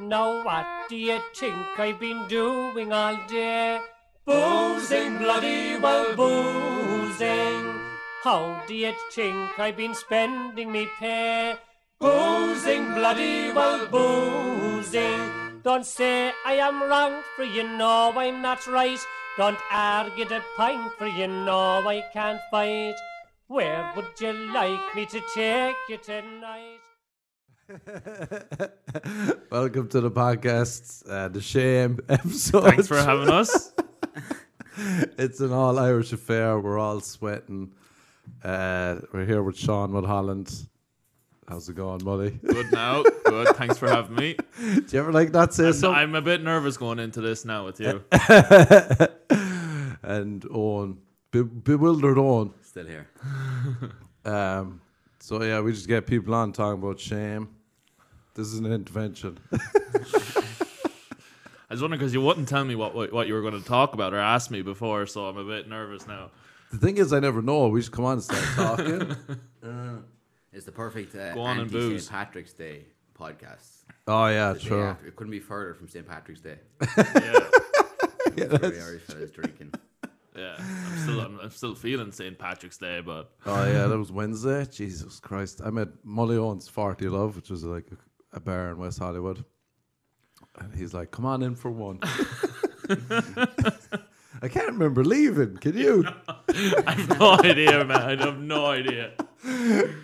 Now what do you think I've been doing all day? Boozing, bloody well boozing. How do you think I've been spending me pay? Boozing, bloody well boozing. Don't say I am wrong, for you know I'm not right. Don't argue the point, for you know I can't fight. Where would you like me to take you tonight? Welcome to the podcast, uh, the shame episode. Thanks for having us. it's an all Irish affair. We're all sweating. Uh, we're here with Sean Mulholland. How's it going, Molly? Good now. Good. Thanks for having me. Do you ever like that say And something? I'm a bit nervous going into this now with you. and Owen, be- bewildered Owen. Still here. Um, so yeah, we just get people on talking about shame. This is an intervention. I was wondering because you wouldn't tell me what, what what you were going to talk about or ask me before, so I'm a bit nervous now. the thing is, I never know. We just come on and start talking. It's the perfect uh, Go on and anti booze. St. Patrick's Day podcast. oh yeah, The day true. after. It couldn't be further from St. Patrick's Day. Yeah, Yeah, Very that's- Irish fellas drinking. Yeah. I'm still I'm, I'm still feeling St. Patrick's Day, but Oh yeah, that was Wednesday. Jesus Christ! I met Molly Owens Forty Love, which was like a, a bar in West Hollywood, and he's like, "Come on in for one." I can't remember leaving. Can you? I have no idea, man. I have no idea.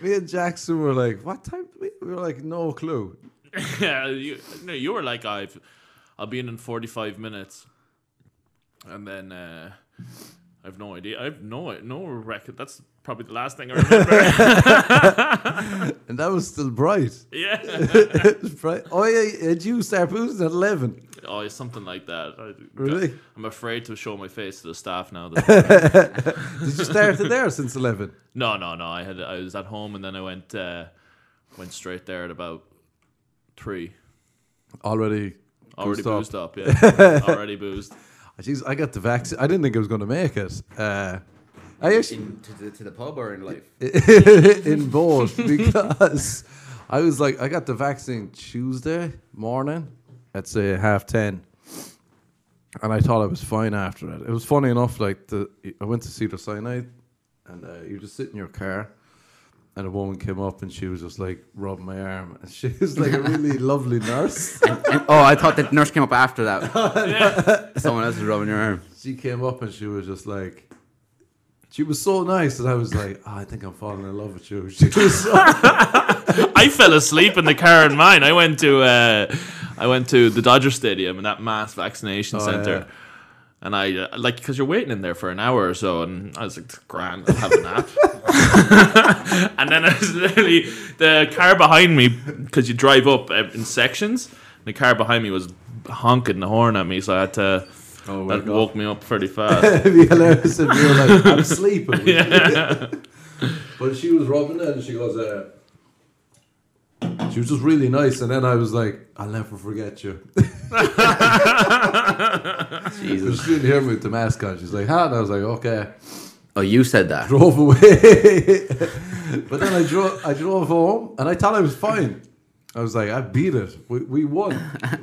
Me and Jackson were like, "What time?" We, we were like, "No clue." Yeah, you, no, you were like I've I'll be in in 45 minutes, and then uh, I've no idea. I've no no record. That's probably the last thing I remember. And that was still bright. yeah. it was bright. Oh yeah, and you start boozing at eleven. Oh, it's something like that. I, Really? I'm afraid to show my face to the staff now. That, Did you start it there since eleven? no, no, no. I had I was at home and then I went uh, went straight there at about three. Already. Already Boozed boozed up, yeah. Already boozed. Jeez, I got the vaccine. I didn't think I was going to make it. Uh, I actually In, to, the, to the pub or in life? in both because I was like, I got the vaccine Tuesday morning at say half ten, and I thought I was fine after it. It was funny enough. Like the, I went to Cedar Sinai, and uh, you just sit in your car, and a woman came up and she was just like rubbing my arm, and she was like a really lovely nurse. And- oh, I thought the nurse came up after that. Someone else was rubbing your arm. She came up and she was just like. She was so nice, and I was like, oh, "I think I'm falling in love with you." She was so I fell asleep in the car in mine. I went to uh, I went to the Dodger Stadium and that mass vaccination Oh, center. yeah. And I uh, like because you're waiting in there for an hour or so, and I was like, "Grand, I'll have a nap." and then I was literally the car behind me because you drive up uh, in sections. The car behind me was honking the horn at me, so I had to. Oh, that up. woke me up pretty fast. It'd be hilarious if you were like, I'm sleeping. yeah. But she was rubbing it and she goes, uh, she was just really nice. And then I was like, I'll never forget you. But Jesus. she didn't hear me with the mask on. She's like, huh? And I was like, okay. Oh, you said that. Drove away. but then I drove, I drove home and I thought I was fine. I was like, I beat it. We, we won.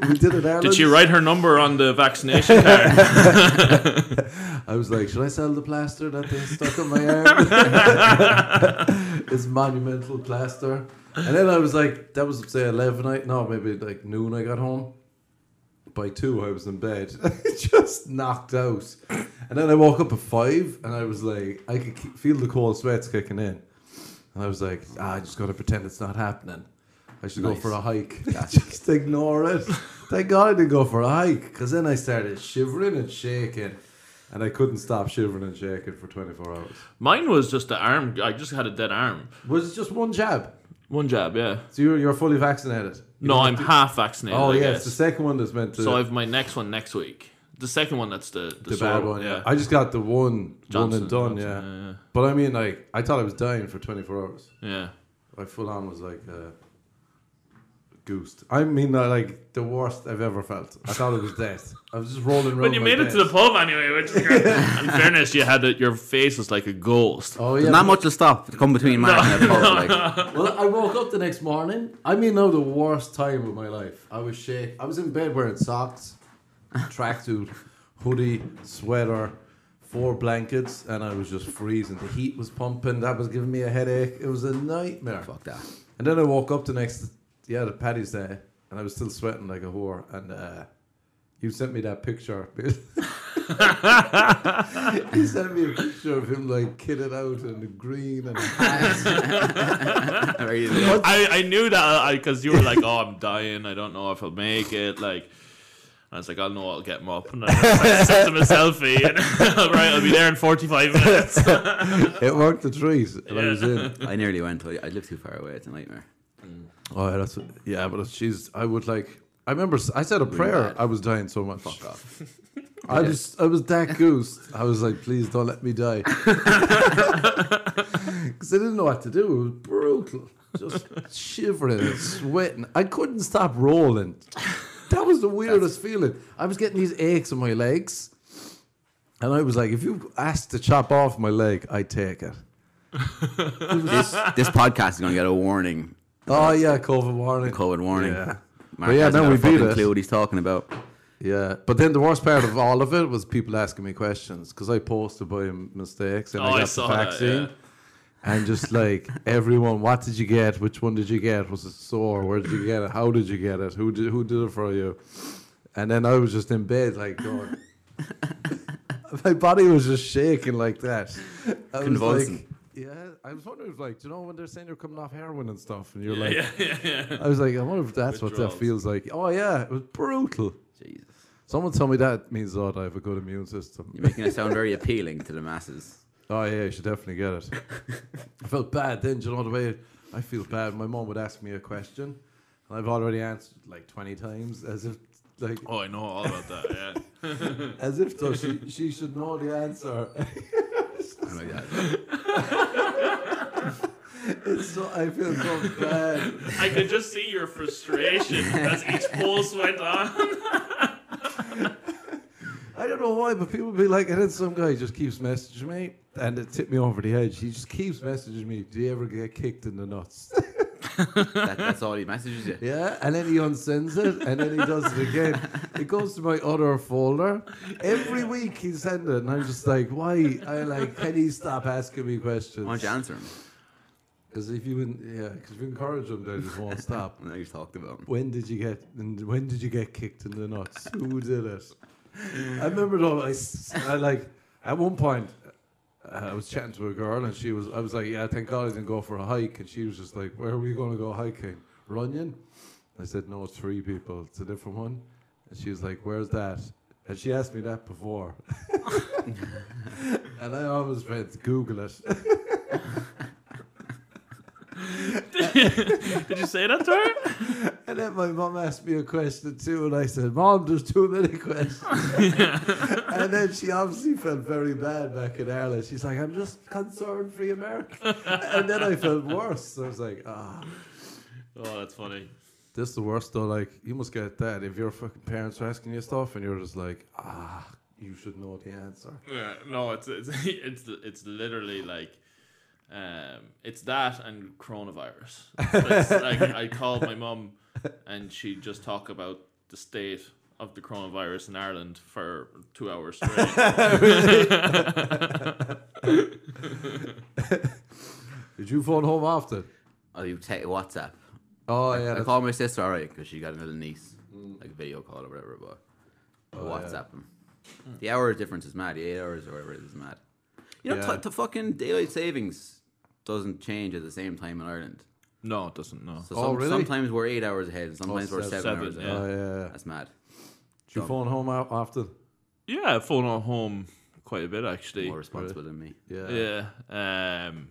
We did it, Ireland. Did she write her number on the vaccination card? I was like, should I sell the plaster that they stuck on my arm? it's monumental plaster. And then I was like, that was say eleven night. No, maybe like noon. I got home. By two, I was in bed, just knocked out. And then I woke up at five, and I was like, I could feel the cold sweats kicking in. And I was like, ah, I just got to pretend it's not happening. I should go for a hike. just ignore it. Thank God I didn't go for a hike, because then I started shivering and shaking. And I couldn't stop shivering and shaking for 24 hours. Mine was just the arm. I just had a dead arm. Was it just one jab? One jab, yeah. So you're, you're fully vaccinated? You No, I'm to- half vaccinated. Oh, I yeah, guess. it's the second one that's meant to. so I have my next one next week. The second one that's the the, the bad one, yeah. I just got the one, Johnson, one and done, Johnson, yeah. But I mean, like, I thought I was dying for 24 hours. yeah. yeah. I full on was like, uh, goosed. I mean, uh, like the worst I've ever felt. I thought it was death. I was just rolling around. But you my made it bed. to the pub anyway, which is good. In fairness, you had it, your face was like a ghost. Oh yeah. There's not much to stop to come between Mark and the pub. Like, Well, I woke up the next morning. I mean, now the worst time of my life. I was shake. I was in bed wearing socks, tracksuit, hoodie, sweater, four blankets, and I was just freezing. The heat was pumping. That was giving me a headache. It was a nightmare. fuck that. And then I woke up the next, yeah, the Paddy's Day, and I was still sweating like a whore. And uh, you sent me that picture. he sent me a picture of him like kitted out in the green and a hat. Very easy. I, I knew that because you were like, "Oh, I'm dying. I don't know if I'll make it." Like, I was like, "I'll know I'll get him up," and I, I sent him a selfie. And, right, I'll be there in 45 minutes. It worked the trees, and I was in. I nearly went. I I live too far away. It's a nightmare. Oh, yeah, that's yeah, but she's. I would like. I remember I said a prayer. I was dying so much. Fuck off. I was I was that goose. I was like, please don't let me die, because I didn't know what to do. It was brutal, just shivering and sweating. I couldn't stop rolling. That was the weirdest feeling. I was getting these aches in my legs, and I was like, if you asked to chop off my leg, I'd take it. This this podcast is gonna get a warning. Oh yeah, COVID warning. COVID warning. Yeah. Mark But yeah, hasn't a we beat fucking it. clue what he's talking about. Yeah, but then the worst part of all of it was people asking me questions because I posted by mistakes and Oh, I I got saw the that, vaccine. yeah. And just like everyone, what did you get? Which one did you get? Was it sore? Where did you get it? How did you get it? Who did who did it for you? And then I was just in bed, like going. My body was just shaking like that. I was Convulsing. Like, yeah, I was wondering, if, like, do you know when they're saying you're coming off heroin and stuff, and you're Yeah, like, yeah, yeah, yeah. I was like, I wonder if that's what that Withdrawals. feels like. Oh yeah, it was brutal. Jesus. Someone told me that means that I have a good immune system. You're making it sound very appealing to the masses. Oh yeah, you should definitely get it. I felt bad then. Do you know the way I feel bad? My mom would ask me a question, and I've already answered like twenty times, as if like Oh, I know all about that. Yeah. as if though she she should know the answer. I'm like that. it's so I feel so bad. I could just see your frustration as each post went on. I don't know why, but people be like, and then some guy just keeps messaging me, and it tipped me over the edge. He just keeps messaging me. Do you ever get kicked in the nuts? that. That's all he messages you. Yeah, and then he unsends it, and then he does it again. It goes to my other folder. Every week he sends it, and I'm just like, why? I like, can he stop asking me questions? Why don't you answer him? Because if you, en- yeah, because if you encourage them, they just won't stop. now you've talked about him. When did you get? And when did you get kicked in the nuts? Who did it? I remember though. I, s- I like at one point. Uh, I was chatting to a girl and she was. I was like, "Yeah, thank God I didn't go for a hike." And she was just like, "Where are we going to go hiking? Runyon?" I said, "No, it's three people. It's a different one." And she was like, "Where's that?" And she asked me that before. and I always went Google it. Did you say that to her? And then my mum asked me a question too, and I said, "Mom, there's too many questions." and then she obviously felt very bad back in Ireland. She's like, "I'm just concerned for you, America," and then I felt worse. I was like, "Ah, Oh, that's funny. this is the worst though." Like, you must get that if your fucking parents are asking you stuff, and you're just like, "Ah, you should know the answer." Yeah, no, it's it's it's it's literally like, um, it's that and coronavirus. Like I called my mum, and she just talk about the state of the coronavirus in Ireland for two hours straight. Did you phone home often? Oh, you take WhatsApp. Oh I, yeah, I that's- call my sister alright because she got a little niece, like video call or whatever. But I Oh, yeah. WhatsApp them. The hour difference is mad. The eight hours or whatever it is mad. You know, Yeah. t- the fucking daylight savings doesn't change at the same time in Ireland. no, it doesn't. No. So Oh, some, really? sometimes we're eight hours ahead, and sometimes we're seven. seven, Seven, hours yeah. ahead. Oh yeah. yeah. That's mad. Do you phone home o- often? Yeah, I phone at home quite a bit actually. More responsible than me. Yeah. Yeah. Um,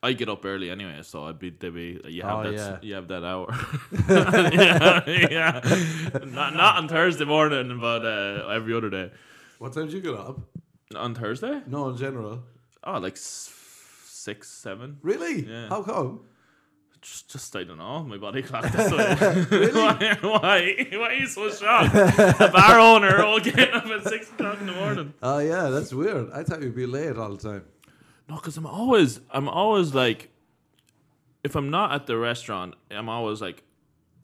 I get up early anyway, so I'd be they'd be you have Oh, that yeah. you have that hour. yeah, yeah. Not not on Thursday morning, but uh, every other day. What time did you get up? On Thursday? No, in general. Oh, like s- six, seven. Really? Yeah. How come? Just, just I don't know. My body clock. That's why. why, why? Why are you so shocked? A bar owner all getting up at six o'clock in the morning. Oh yeah, that's weird. I thought you'd be late all the time. No, because I'm always, I'm always like, if I'm not at the restaurant, I'm always like,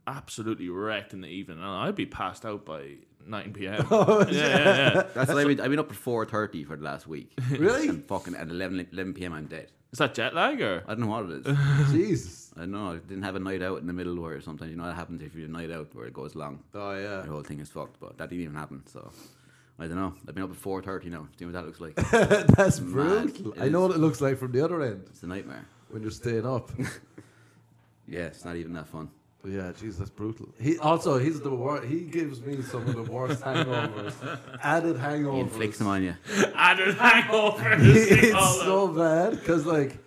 absolutely wrecked in the evening, and I'd be passed out by nine p.m. Oh, yeah, yeah, yeah. That's what I've been. I've been up at four thirty for the last week. Really? And fucking at 11, 11 p.m. I'm dead. Is that jet lag or? I don't know what it is. Jesus. I don't know. I didn't have a night out in the middle where sometimes you know that happens if you have a night out where it goes long. Oh yeah. The whole thing is fucked. But that didn't even happen. So I don't know. I've been up at four thirty now. See what that looks like. That's Mad. brutal. It I know is. what it looks like from the other end It's a nightmare. when you're staying up. Yeah, it's not even that fun. Yeah, jeez, that's brutal. He also he's the worst. He gives me some of the worst hangovers, added hangovers. He hangovers. inflicts them on you. Added hangovers. it's so bad because like,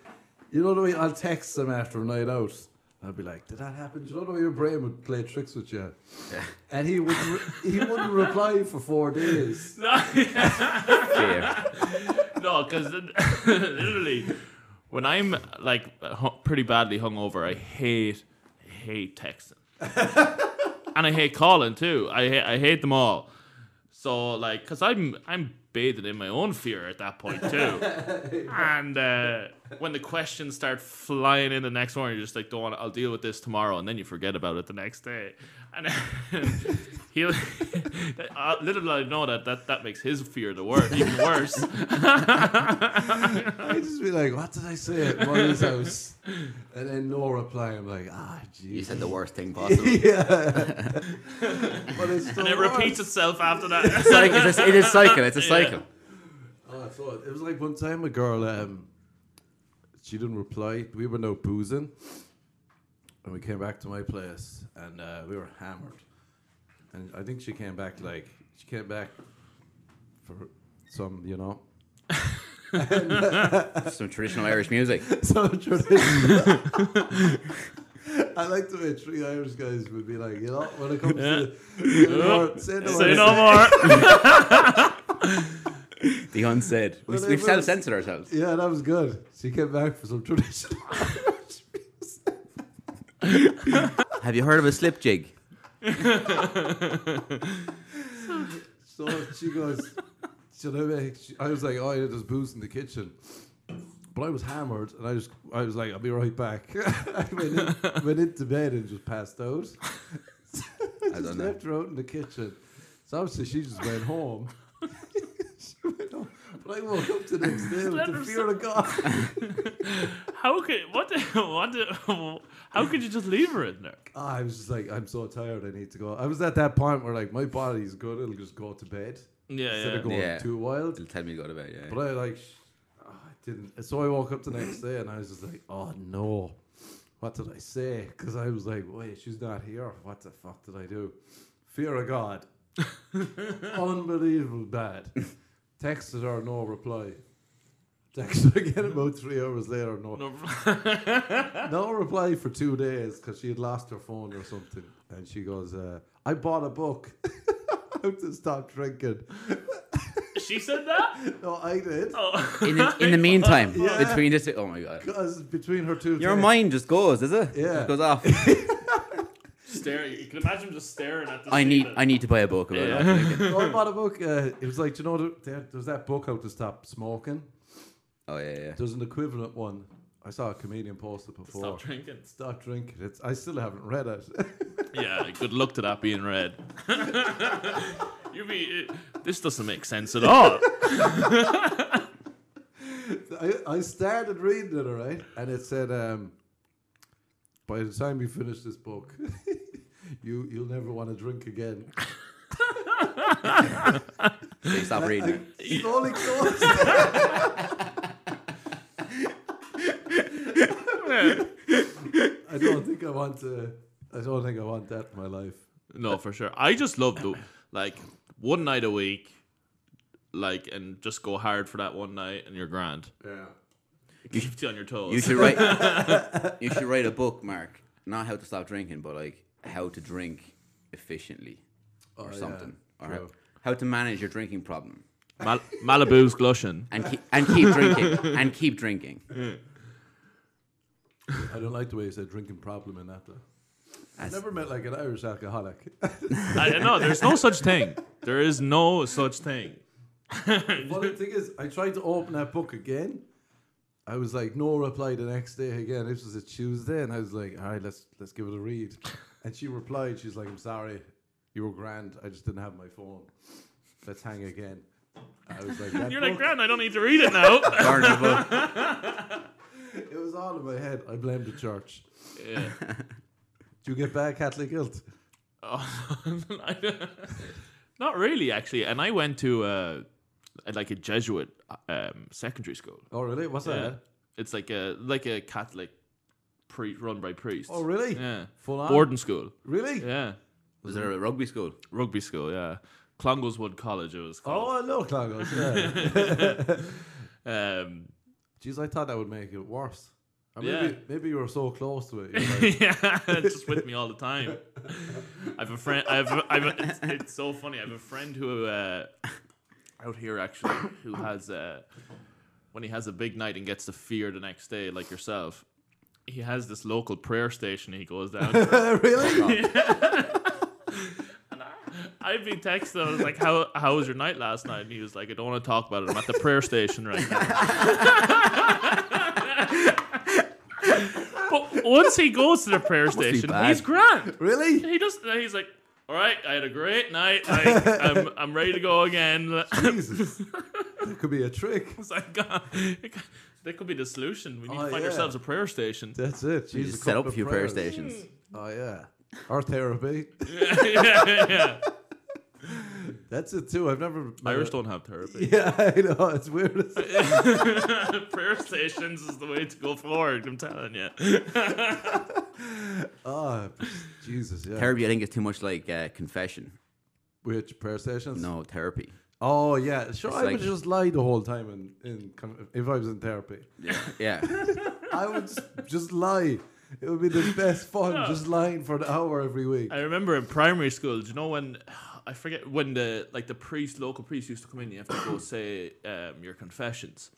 you know the way I'll text him after a night out. I'll be like, "Did that happen?" Do you know the way your brain would play tricks with you? Yeah. And he would re- he wouldn't reply for four days. Fear. No, because literally, when I'm like pretty badly hungover, I hate, hate texting, and I hate calling too. I hate, I hate them all. So like, cause I'm I'm bathed in my own fear at that point too. and uh, when the questions start flying in the next morning, you're just like, don't want. I'll deal with this tomorrow, and then you forget about it the next day. And he'll uh, little did I know that, that that makes his fear the worst, even worse. I just be like, "What did I say at Molly's house?" And then no reply. I'm like, "Ah, jeez. You said the worst thing possible. yeah. but it's and it repeats itself after that. It's like it's a, it is cycle. It's a cycle. Oh, I thought it was like one time a girl, um, she didn't reply. We were no boozing, and we came back to my place, and uh, we were hammered. And I think she came back like she came back for some, you know, Some traditional Irish music. some tradition. I like the way three Irish guys would be like, you know, when it comes to say no more, say no Say more. no more. The unsaid. We, Well, we've it self-censored ourselves. Yeah, that was good. She came back for some traditional Irish music. Have you heard of a slip jig? So she goes, should I make? she- I was like, oh yeah, there's booze in the kitchen. But I was hammered, and I just, I was like, I'll be right back. I went, in, went into bed and just passed out. I just that. left her out in the kitchen. So obviously she just went home. she went home. But I woke up the next day with the fear of God. How could what? The, what? The, how could you just leave her in there? Ah, I was just like, I'm so tired. I need to go. I was at that point where like my body's good. It'll just go to bed Yeah, instead yeah. of going Yeah. too wild. It'll tell me to go to bed. Yeah. But I like, oh, I didn't. So I woke up the next day and I was just like, oh no, what did I say? Because I was like, wait, she's not here. What the fuck did I do? Fear of God. Unbelievable bad. Texted her, no reply. Texted again about three hours later, no, No, no reply for two days because she had lost her phone or something. And she goes, uh, I bought a book. How to stop drinking. she said that. No, I did. Oh. in, the, in the meantime, Yeah. between this, oh my god, Because between her two your texts- mind just goes, is it? Yeah. Just goes off. Staring. You can imagine just staring at the. I need, ceiling. I need to buy a book about Yeah. that. drinking. Oh, I bought a book. Uh, it was like, do you know, there, there was that book how to stop smoking. Oh yeah, yeah. There's an equivalent one. I saw a comedian post it before. Stop drinking. Stop drinking. It's. I still haven't read it. Yeah, good luck to that being read. you be. This doesn't make sense at all. I, I started reading it, all right, and it said, um, by the time you finish this book, you you'll never want to drink again. Stop reading. it. I slowly closed. I don't think I want to. I don't think I want that in my life. No, for sure. I just love the like one night a week, like, and just go hard for that one night, and you're grand. Yeah. You keep you on your toes. You should write. you should write a book, Mark. Not how to stop drinking, but like how to drink efficiently or Oh, yeah, something, or how, how to manage your drinking problem Mal- Malibu's glushing. and keep and keep drinking and keep drinking. I don't like the way you said drinking problem in that. Though. I never met like an Irish alcoholic. I know there's no such thing. There is no such thing. Well, the thing is, I tried to open that book again. I was like, no reply the next day again. This was a Tuesday, and I was like, all right, let's let's give it a read. And she replied, she's like, I'm sorry, you were grand. I just didn't have my phone. Let's hang again. I was like, that You're like, book- Grand, I don't need to read it now. Burn the book. it was all in my head. I blamed the church. yeah. Do you get bad Catholic guilt? Not really, actually. And I went to uh, like a Jesuit um, secondary school. Oh, really? What's Yeah. that? It's like a like a Catholic pre run by priests. Oh, really? Yeah. Full on? Boarding school. Really? Yeah. Was there a rugby school? Rugby school, yeah. Clongowes Wood College it was Oh. I know Clongowes, yeah. Um, Jeez, I thought that would make it worse. Or Yeah. maybe, maybe you were so close to it. Like, yeah, it's just with me all the time. I have a friend. I have. I have a, it's, it's so funny. I have a friend who uh, out here actually who has uh, when he has a big night and gets the fear the next day, like yourself. He has this local prayer station he goes down. to. really? I'd be texting. I was like, "How how was your night last night?" And he was like, "I don't want to talk about it. I'm at the prayer station right now." but once he goes to the prayer station, bad. he's grand. really? He just he's like, all right, I had a great night. I, I'm I'm ready to go again. Jesus. that could be a trick. It's like, God, that could be the solution. We need Oh, to find yeah. ourselves a prayer station. That's it. You Jeez, just set up a few of prayer stations. Oh, yeah. Or therapy. yeah, yeah. yeah. That's it, too. I've never. met Irish a- don't have therapy. Yeah, I know. It's weird. prayer stations is the way to go forward. I'm telling you. oh, Jesus, yeah. Therapy, I think, is too much like uh, confession. Which prayer stations? No, therapy. Oh, yeah. Sure, I like- would just lie the whole time in, in if I was in therapy. Yeah. Yeah. I would just, just lie. It would be the best fun, just lying for an hour every week. I remember in primary school. Do you know when? I forget when the like the priest, local priest, used to come in. You have to go say um, your confessions,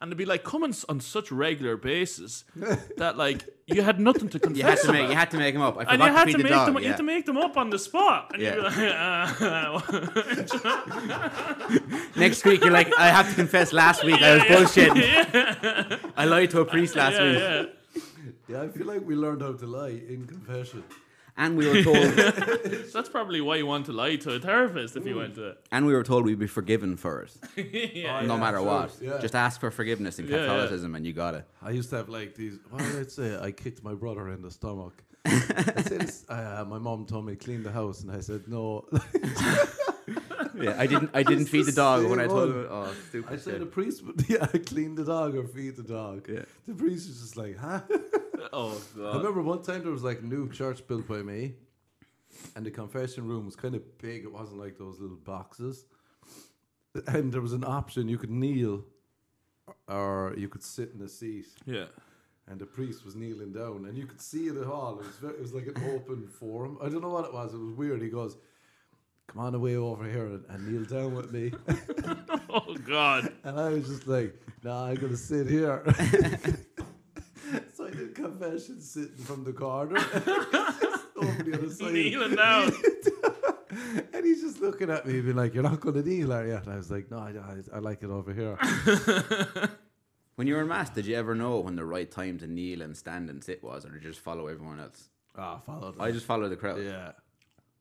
and they'd be like coming on such regular basis that like you had nothing to confess. You had to make about. you had to make them up. I and you had feed to make dog. them. You had to make them up on the spot, and Yeah. you'd be like, uh, Next week, you're like, I have to confess. Last week, I was bullshitting. I lied to a priest last yeah, week, yeah. Yeah, I feel like we learned how to lie in confession. And we were told, that's probably why you want to lie to a therapist if you went to. It. and we were told we'd be forgiven for it, yeah. no yeah, matter what. yeah. Just ask for forgiveness in Yeah, yeah. Catholicism, and you got it. I used to have like these. What did I say? I kicked my brother in the stomach. I said, this- uh, my mom told me clean the house, and I said no. Yeah, I didn't. I didn't feed the dog when I same told one. him. Oh, I stupid said the shit. priest would yeah, clean the dog or feed the dog. Yeah. The priest was just like, huh? Oh I remember one time there was like a new church built by me, and the confession room was kind of big. It wasn't like those little boxes, and there was an option you could kneel, or you could sit in a seat. Yeah. And the priest was kneeling down, and you could see it at all. It was very, it was like an open forum. I don't know what it was. It was weird. He goes, "Come on away over here and, and kneel down with me." Oh god. And I was just like, nah, I'm gonna sit here. so I did confession sitting from the corner. over the other side. Kneeling down. And he's just looking at me, being like, You're not gonna kneel, are you? And I was like, No, I, I, I like it over here. When you were in mass, did you ever know when the right time to kneel and stand and sit was, or did you just follow everyone else? Ah, follow that. I just follow the crowd. Yeah.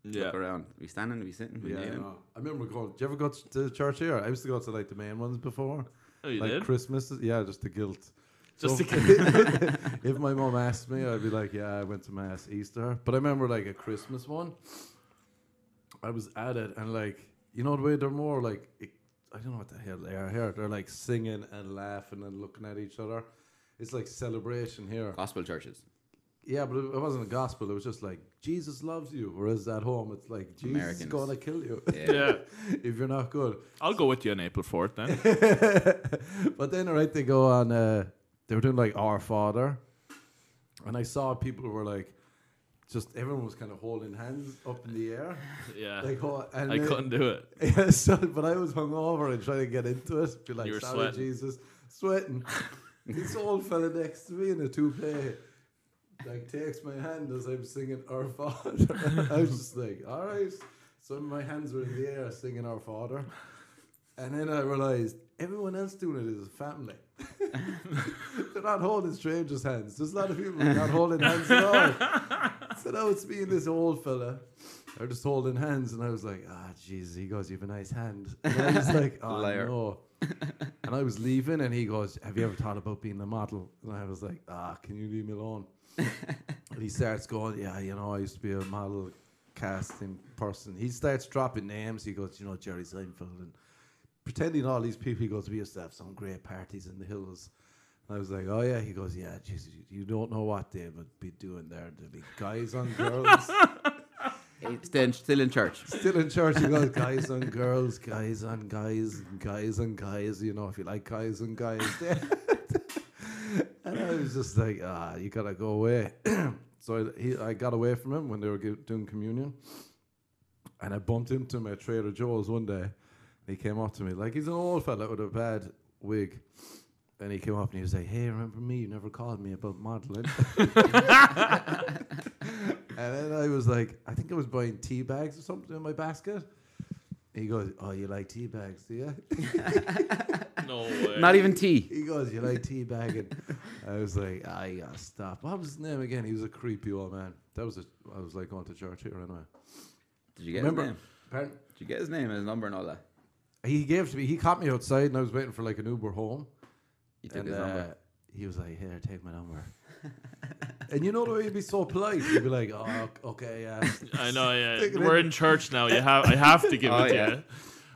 Yeah. Look around. we standing? we sitting? we Yeah, kneeling? no. I remember going. Did you ever go to the church here? I used to go to like the main ones before, Oh, you like did? Christmas. Yeah, just the guilt. Just So- to if my mom asked me, I'd be like, "Yeah, I went to mass Easter." But I remember like a Christmas one. I was at it, and like you know the way they're more like it, I don't know what the hell they are here. They're like singing and laughing and looking at each other. It's like celebration here. Gospel churches. Yeah, but it, it wasn't a gospel. It was just like Jesus loves you. Whereas at home, it's like Jesus is gonna kill you Yeah. Yeah. if you're not good. I'll go with you on April 4th then. but then, right, they go on. Uh, they were doing like Our Father, and I saw people who were like, just everyone was kind of holding hands up in the air, Yeah. like, oh, and I couldn't do it. Yeah, so, but I was hungover and trying to get into it. Be like, You were sorry, sweating. Jesus, sweating. this old fella next to me in a toupee like takes my hand as I'm singing Our Father. I was just like, all right. So my hands were in the air singing Our Father. And then I realized everyone else doing it is a family. They're not holding strangers' hands. There's a lot of people not holding hands at all. So now it's me and this old fella. They're just holding hands, and I was like, ah, Jesus. He goes, you have a nice hand. And I was like, oh, Liar. no. And I was leaving, and he goes, have you ever thought about being a model? And I was like, ah, can you leave me alone? and he starts going, yeah, you know, I used to be a model casting person. He starts dropping names. He goes, you know, Jerry Seinfeld, and pretending all these people. He goes, we used to have some great parties in the hills. And I was like, oh yeah. He goes, yeah, Jesus, you- you don't know what they would be doing there. There'd be guys on girls. Still, still in church. Still in church, he goes, guys on girls, guys on guys, guys on guys. You know, if you like guys on guys. and I was just like, ah, you gotta go away. so I, he, I got away from him when they were doing communion. And I bumped into him at Trader Joe's one day. And he came up to me, like he's an old fella with a bad wig. And he came up and he was like, Hey, remember me? You never called me about modeling. and then I was like, I think I was buying tea bags or something in my basket. He goes, Oh, you like tea bags, do you? No way. Not even tea. He goes, You like tea bagging? I was like, "I gotta stop. What was his name again? He was a creepy old man. That was a, I was like going to church here anyway. Did you get Remember? his name? Pardon? Did you get his name and his number and all that? He gave to me, he caught me outside and I was waiting for like an Uber home. You took And his uh, number. he was like, Here, take my number. and you know the way he'd be so polite? He'd be like, Oh, okay, yeah. I know, yeah. We're in. in church now. You have I have to give Oh, it to yeah. you.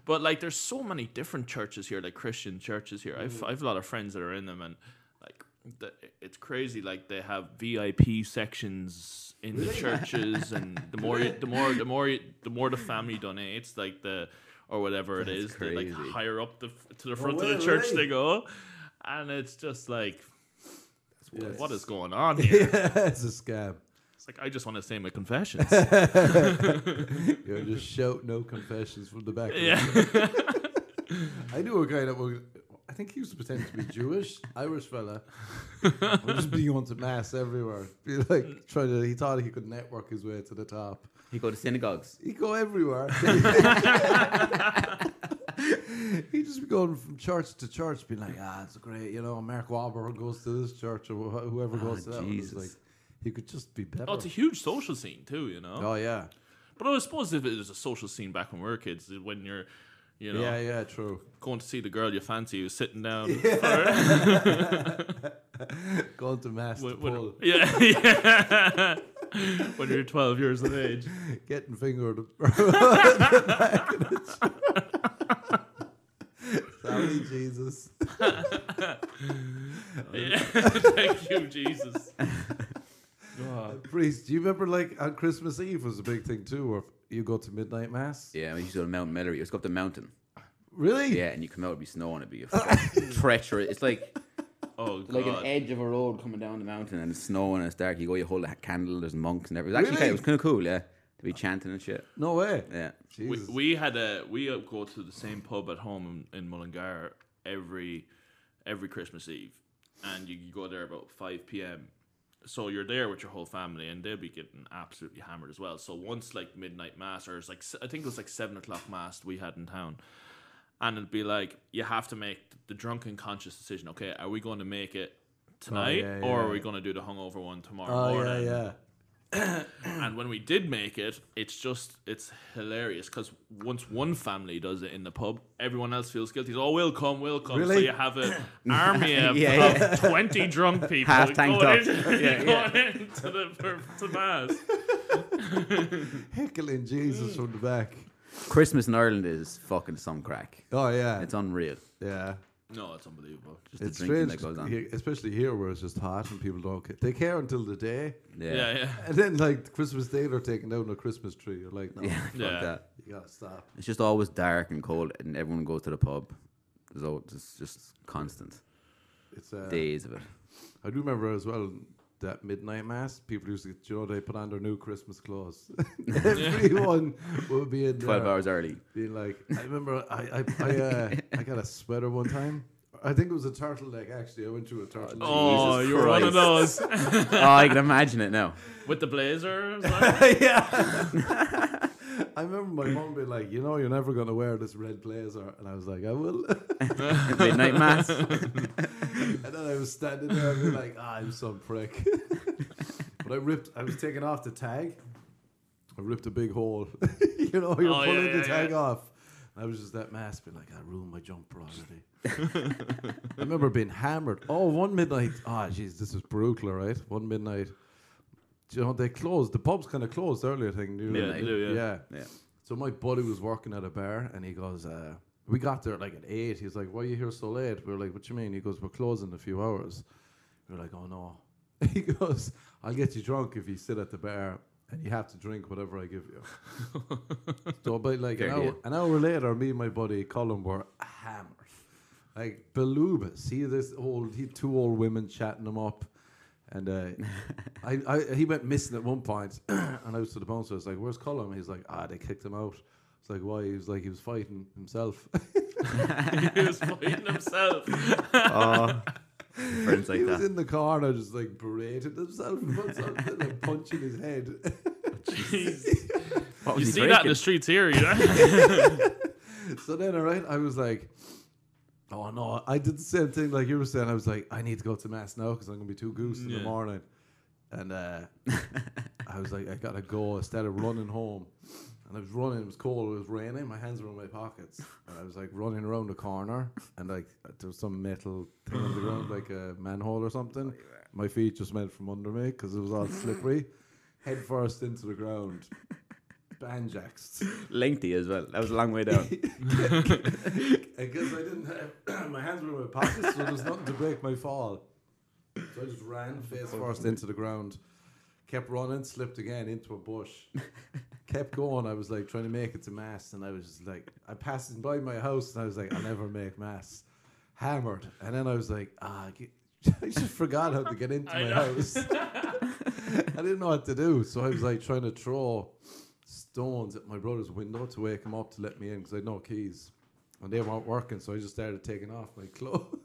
But like there's so many different churches here, like Christian churches here. I've I've a lot of friends that are in them and like the, it's crazy like they have VIP sections in the churches and the more you, the more the more you, the more the family donates like the or whatever it That's is they like crazy. higher up the to the front well, of the church right. they go and it's just like Yes. what is going on here? it's a scam. It's like I just want to say my confessions. You're just shout no confessions from the back. yeah. I knew a guy that was, I think he used to pretend to be Jewish, Irish fella. Would just be going to mass everywhere. Be like, trying to, he thought he could network his way to the top. He go to synagogues. He'd go everywhere. He'd just be going from church to church, being like, ah, it's great, you know, Mark Wahlberg goes to this church or wh- whoever goes to that. one. It's Jesus. like, he could just be better. Oh, it's a huge social scene too, you know. oh, yeah. But I suppose if it was a social scene back when we were kids, when you're, you know, Yeah, yeah, true. going to see the girl you fancy who's sitting down, Going to mass to when, when- pull, yeah, yeah. when you're 12 years of age. getting fingered. Sorry, Jesus. Yeah. Thank you, Jesus. Uh, priest, do you remember like on Christmas Eve was a big thing too, where you go to midnight mass? Yeah, we used to go to Mount Melleray. Let's go up the mountain. Really? Yeah, and you come out, it'd be snowing, it'd be a fucking treacherous. It's like Oh God. like an edge of a road coming down the mountain, and it's snowing and it's dark. You go, you hold a candle, there's monks and everything. It was actually, Really? kind of, it was kind of cool, yeah, to be chanting and shit. No way. Yeah, we, Jesus. we had a we uh, go to the same pub at home in, in Mullingar every every Christmas Eve, and you, you go there about five p.m. So you're there with your whole family, and they'll be getting absolutely hammered as well. So once like midnight mass, or it's like s- I think it was like seven o'clock mass we had in town, and it'd be like you have to make the drunken conscious decision. Okay, are we going to make it tonight, yeah, or are we going to do the hungover one tomorrow Oh morning? yeah. And when we did make it, it's just it's hilarious because once one family does it in the pub, everyone else feels guilty. Oh, we'll come, we'll come. So you have an army of, Yeah, of twenty drunk people Half going, into, Yeah, yeah. going into the to mass. Heckling Jesus from the back. Christmas in Ireland is fucking some crack. Oh yeah, It's unreal. yeah. No, it's unbelievable. Just It's the drinking strange, that goes on. here- especially here where it's just hot and people don't care. They care until the day, Yeah, Yeah, yeah. and then like Christmas Day they're taking down a Christmas tree. You're like, no, Yeah, fuck Yeah. that. you gotta stop. It's just always dark and cold, and everyone goes to the pub. There's always, it's just constant It's uh, days of it. I do remember as well that midnight mass. People used to, you know, they put on their new Christmas clothes. Everyone would be in Twelve there hours early. being like, I remember I I I, uh, I got a sweater one time. I think it was a turtleneck. Actually, I went to a turtleneck. Oh, Jesus you were one of those oh, I can imagine it now. with the blazer. yeah. I remember my mom being like, "You know, you're never going to wear this red blazer," and I was like, "I will." Midnight mass. and then I was standing there and being like, ah, I'm some prick. but I ripped, I was taking off the tag. I ripped a big hole. you know, you're Oh, pulling yeah, the tag yeah. off. I was just that mass being like, I ruined my jumper already. I remember being hammered. Oh, one midnight. Oh, jeez, this is brutal, right? One midnight. You know, they closed. The pubs kind of closed earlier, thing. think. Yeah, do, yeah. yeah. Yeah. So my buddy was working at a bar and he goes, uh, we got there like at eight. He's like, why are you here so late? We are like, what you mean? He goes, we're closing in a few hours. We are like, oh no. He goes, I'll get you drunk if you sit at the bar and you have to drink whatever I give you. so about like an hour, an hour later, me and my buddy Colin were hammered. Like Beluba. See this old, he had two old women chatting him up. And uh, I, I, he went missing at one point, and I was to the bouncer. I was like, "Where's Colin?" He's like, "Ah, they kicked him out." It's like, "Why?" He was like, "He was fighting himself." he was fighting himself. Oh, friends like he was in the corner, just like berating himself, in something, like punching his head. Jeez. You was he see that in the streets here, you know? so then, all right, I was like, "Oh no!" I did the same thing like you were saying. I was like, "I need to go to mass now because I'm gonna be too goose in the Yeah. morning." And uh, I was like, "I gotta go." Instead of running home, and I was running. It was cold. It was raining. My hands were in my pockets, and I was like running around the corner, and like there was some metal thing on the ground, like a manhole or something. My feet just went from under me because it was all slippery. Head first into the ground. Banjaxed. Lengthy as well. That was a long way down. I guess I didn't have my hands were in my pockets, so there was nothing to break my fall. So I just ran face first into the ground, kept running, slipped again into a bush, kept going. I was like trying to make it to mass, and I was just like, I passed by my house, and I was like, I'll never make mass. Hammered, and then I was like, ah, I get- I just forgot how to get into I my know. house. I didn't know what to do, so I was like trying to throw stones at my brother's window to wake him up to let me in because I had no keys. And they weren't working, so I just started taking off my clothes,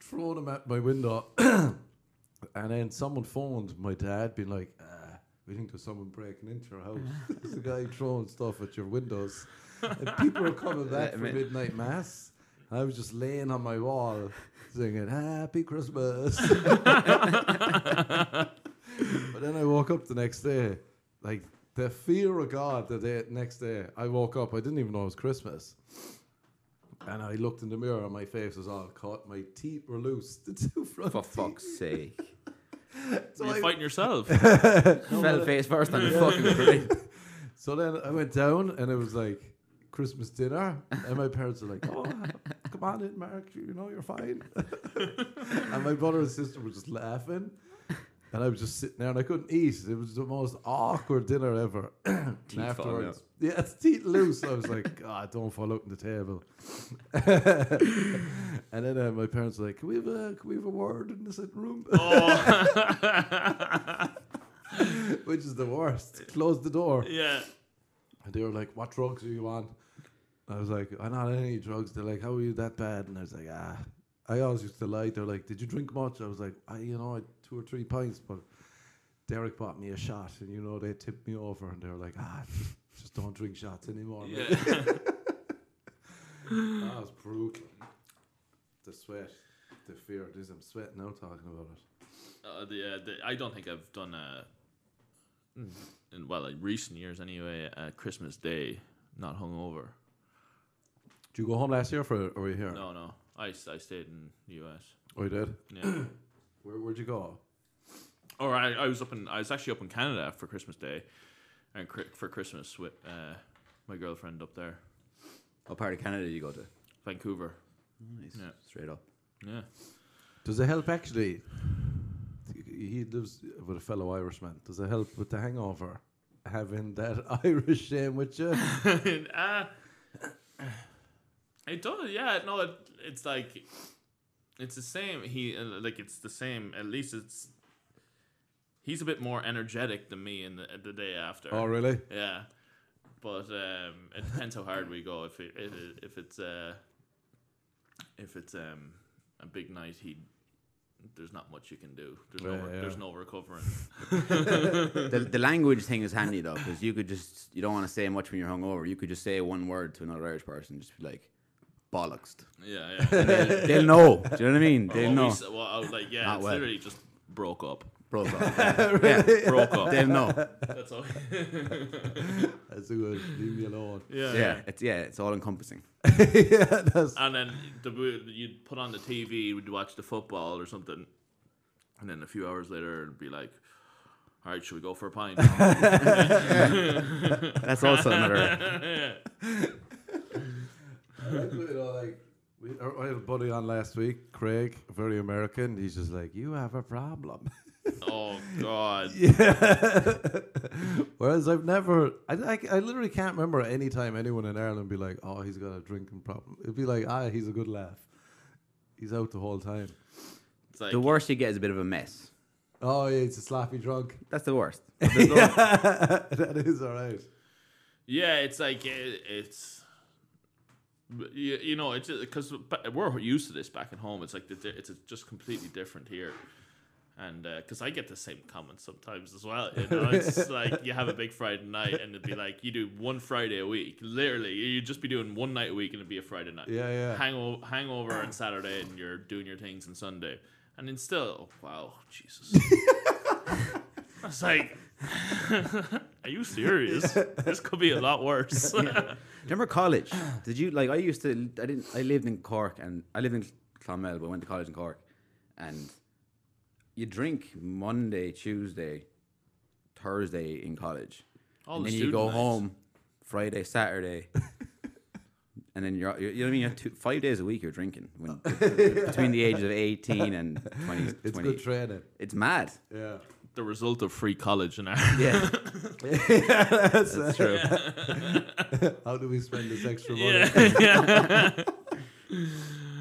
throwing them at my window. and then someone phoned my dad, being like, uh, we think there's someone breaking into your house. There's a guy throwing stuff at your windows. And people were coming back for midnight mass. I was just laying on my wall singing Happy Christmas. but then I woke up the next day, like the fear of God. The day next day, I woke up. I didn't even know it was Christmas, and I looked in the mirror. and My face was all cut. My teeth were loose. The two front For teeth. fuck's sake. So You're I- fighting yourself. Fell face first on the fucking parade. So then I went down, and it was like Christmas dinner, and my parents were like, "Oh, come on in, Mark. You know you're fine." and my brother and sister were just laughing, and I was just sitting there, and I couldn't eat. It was the most awkward dinner ever. and afterwards, yeah, it's teeth loose. I was like, "God, don't fall out on the table." and then uh, my parents were like, "Can we have a can we have a word in the sitting room?" Oh, Which is the worst. Close the door. yeah. And they were like, "What drugs are you on?" I was like, "I'm not on any drugs." They're like, "How are you that bad?" And I was like, "Ah." I always used to lie. They're like, "Did you drink much?" I was like, "I, you know, I had two or three pints." But Derek bought me a shot, and you know, they tipped me over, and they were like, "Ah, just don't drink shots anymore." man." Yeah. that was brutal. The sweat, the fear. This I'm sweating now talking about it. Uh, the, uh, the, I don't think I've done a, in well, like recent years anyway, a Christmas Day not hungover. Did you go home last year for, or were you here? No, no. I, s- I stayed in the US. Oh, you did. Yeah. Where where'd you go? or I, I was up in I was actually up in Canada for Christmas Day, and cri- for Christmas with uh, my girlfriend up there, What part of Canada did you go to? Vancouver. Nice. Yeah. Straight up. Yeah. Does it help actually? He lives with a fellow Irishman. Does it help with the hangover? Having that Irish shame with you? uh, it does, yeah. No, it, it's like it's the same. He uh, like it's the same. At least it's he's a bit more energetic than me in the, the day after. oh, really? Yeah, but um, it depends how hard we go. If it, if, it, if it's uh, if it's um a big night, he there's not much you can do. There's no Yeah, yeah. there's no recovering. the, the language thing is handy though, because you could just you don't want to say much when you're hungover. You could just say one word to another Irish person, just be like bollocks. Yeah, yeah. They'll, they'll know. Do you know what I mean? Or They'll what we know. well, I was like, yeah, Not it's well. literally just broke up. Broke up. Yeah, Broke up. they'll know. That's all. That's a good. Leave me alone. Yeah, Yeah, it's yeah, it's all encompassing. yeah, that's And then the, you'd put on the TV, we'd watch the football or something, and then a few hours later, it'd be like, "All right, should we go for a pint?" That's also another. You know, like we, I had a buddy on last week, Craig, very American. He's just like, you have a problem. oh God! Yeah. Whereas I've never, I, I, I literally can't remember any time anyone in Ireland be like, oh, he's got a drinking problem. It'd be like, ah, he's a good laugh. He's out the whole time. It's like The worst you get is a bit of a mess. Oh, yeah, he's a sloppy drunk. That's the worst. that is all right. Yeah, it's like it, it's you, you know it's uh, because we're used to this back at home. It's like the, it's just completely different here, and uh, because I get the same comments sometimes as well. You know, it's like you have a big Friday night, and it'd be like you do one Friday a week. Literally, you'd just be doing one night a week, and it'd be a Friday night. Yeah, yeah. Hangover, hangover on Saturday, and you're doing your things on Sunday, and then still, wow, Jesus. I was like, are you serious? This could be a lot worse. Remember college? Did you like? I used to. I didn't. I lived in Cork, and I lived in Clonmel, but I went to college in Cork, and you drink Monday, Tuesday, Thursday in college, All and the then you go nights. home Friday, Saturday. And then you're, you're, you know what I mean? You're two, five days a week you're drinking when, between the ages of 18 and 20. It's 20. good training. It's mad. Yeah. The result of free college in Ireland. Yeah. that's, That's true. How do we spend this extra money? Yeah.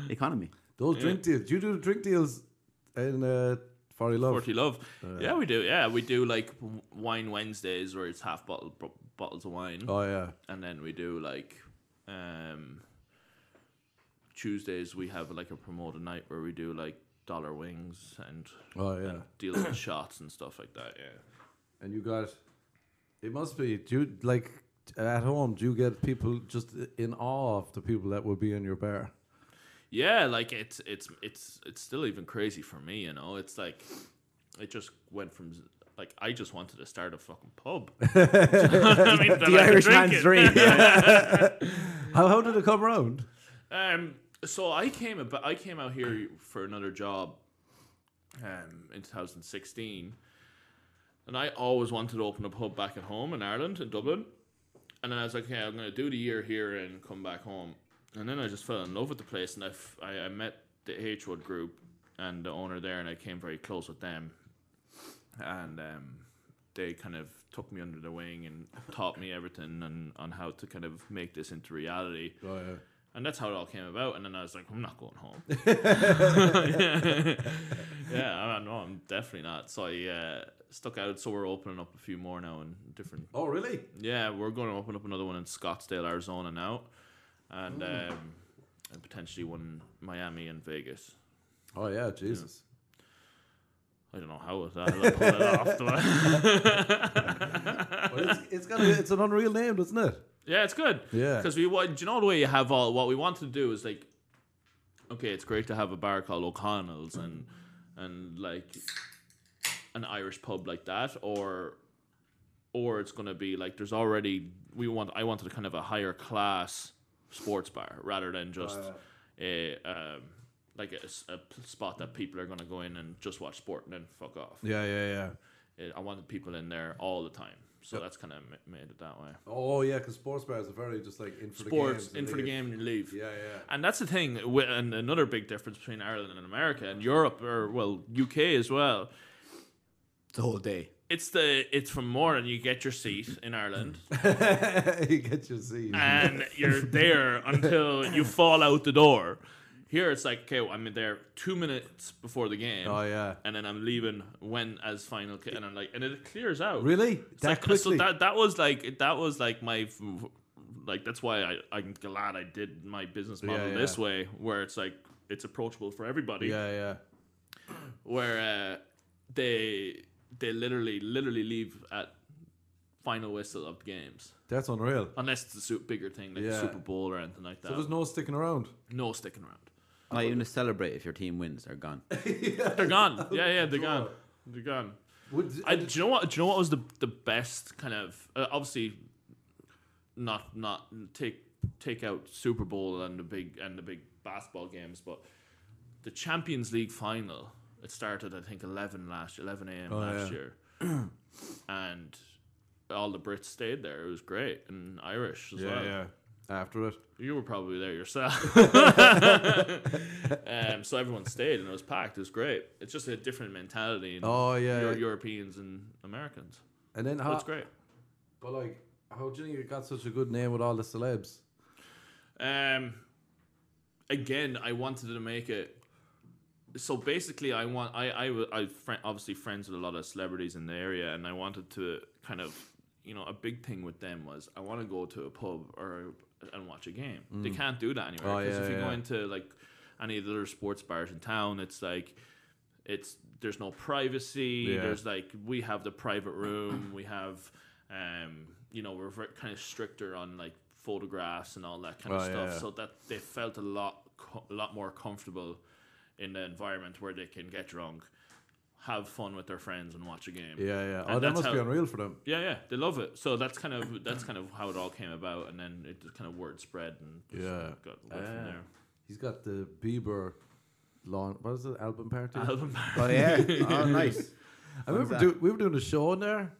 Economy. Those drink deals. Do you do drink deals in uh, Forty Love? Forty Love. yeah, we do. Yeah, we do like wine Wednesdays where it's half bottle b- bottles of wine, Oh yeah. and then we do like um, Tuesdays we have like a promoted night where we do like dollar wings and Oh yeah. and deals with shots and stuff like that. Yeah. And you got. It must be. Do you like at home? Do you get people just in awe of the people that will be in your bar? Yeah, like it's it's it's it's still even crazy for me, you know. It's like it just went from like I just wanted to start a fucking pub. I mean, The Irish man's dream. How how did it come around? Um, so I came about, I came out here for another job, um, in 2016, and I always wanted to open a pub back at home in Ireland, in Dublin, and then I was like, okay, I'm gonna do the year here and come back home, and then I just fell in love with the place, and I, f- I, I met the h.wood group and the owner there, and I came very close with them, and um, they kind of took me under the wing and taught me everything and on how to kind of make this into reality. Oh yeah. And that's how it all came about. And then I was like, I'm not going home. yeah, I know, I'm definitely not. So I uh, stuck out. So we're opening up a few more now in different. Oh really? Yeah, we're going to open up another one in Scottsdale, Arizona now, and um, and potentially one in Miami and Vegas. Oh yeah. Jesus. I don't know how was that I'll pull it off. Well, it's, it's got a, it's an unreal name, doesn't it? Yeah, it's good. Yeah. Because we want, do you know the way you have all, what we want to do is like, okay, it's great to have a bar called O'Connell's and, and like an Irish pub like that, or, or it's going to be like, there's already, we want, I wanted a kind of a higher class sports bar rather than just a, um, like a spot that people are going to go in and just watch sport and then fuck off. Yeah, yeah, yeah. It, I wanted people in there all the time. So that's kind of made it that way. Oh yeah, because sports bars are very just like in for the game. Sports, the in games. for the game and you leave. Yeah, yeah. And that's the thing, and another big difference between Ireland and America and Europe, or well, UK as well. the whole day. It's the it's from morning you get your seat in Ireland, you get your seat. and you're there until you fall out the door. Here it's like, okay, well, I'm in there two minutes before the game. Oh, yeah. and then I'm leaving when as final, ki- and I'm like, and it clears out. Really? It's That like, quickly? So that that was like that was like my f- like that's why I I'm glad I did my business model yeah. this way, where it's like it's approachable for everybody. Yeah, yeah. Where uh, they they literally literally leave at final whistle of games, That's unreal. unless it's a su- bigger thing like Yeah. Super Bowl or anything like that. So there's no sticking around. no sticking around. Not even to celebrate if your team wins, they're gone. They're gone. Yeah, yeah, they're gone. They're gone. Would, I, do you know what? Do you know what was the the best kind of uh, obviously not not take take out Super Bowl and the big and the big basketball games, but the Champions League final. It started I think eleven last eleven a.m. Oh, last yeah. year, and all the Brits stayed there. It was great and Irish as yeah, well. yeah. After it. You were probably there yourself. um, so everyone stayed and it was packed. It was great. It's just a different mentality in Oh, yeah, Euro- yeah. Europeans and Americans. And then how, it's great. But like, how do you think it got such a good name with all the celebs? Um, again, I wanted to make it. So basically, I want I I I fri obviously friends with a lot of celebrities in the area, and I wanted to kind of you know a big thing with them was I want to go to a pub or and watch a game. They can't do that anywhere Oh, because yeah, if you go into like any of the other sports bars in town, it's like it's there's no privacy. Yeah. There's like we have the private room. We have um you know we're very, kind of stricter on like photographs and all that kind of Oh, stuff. yeah. So that they felt a lot co- a lot more comfortable in the environment where they can get drunk, have fun with their friends, and watch a game. Yeah, yeah. And Oh, that that's must be unreal for them. Yeah, yeah, they love it. So that's kind of that's kind of how it all came about, and then it just kind of word spread and just Yeah. got went from there. He's got the Bieber lawn. What is it? Album party. Album party. Oh yeah, oh nice. I remember do, we were doing a show in there.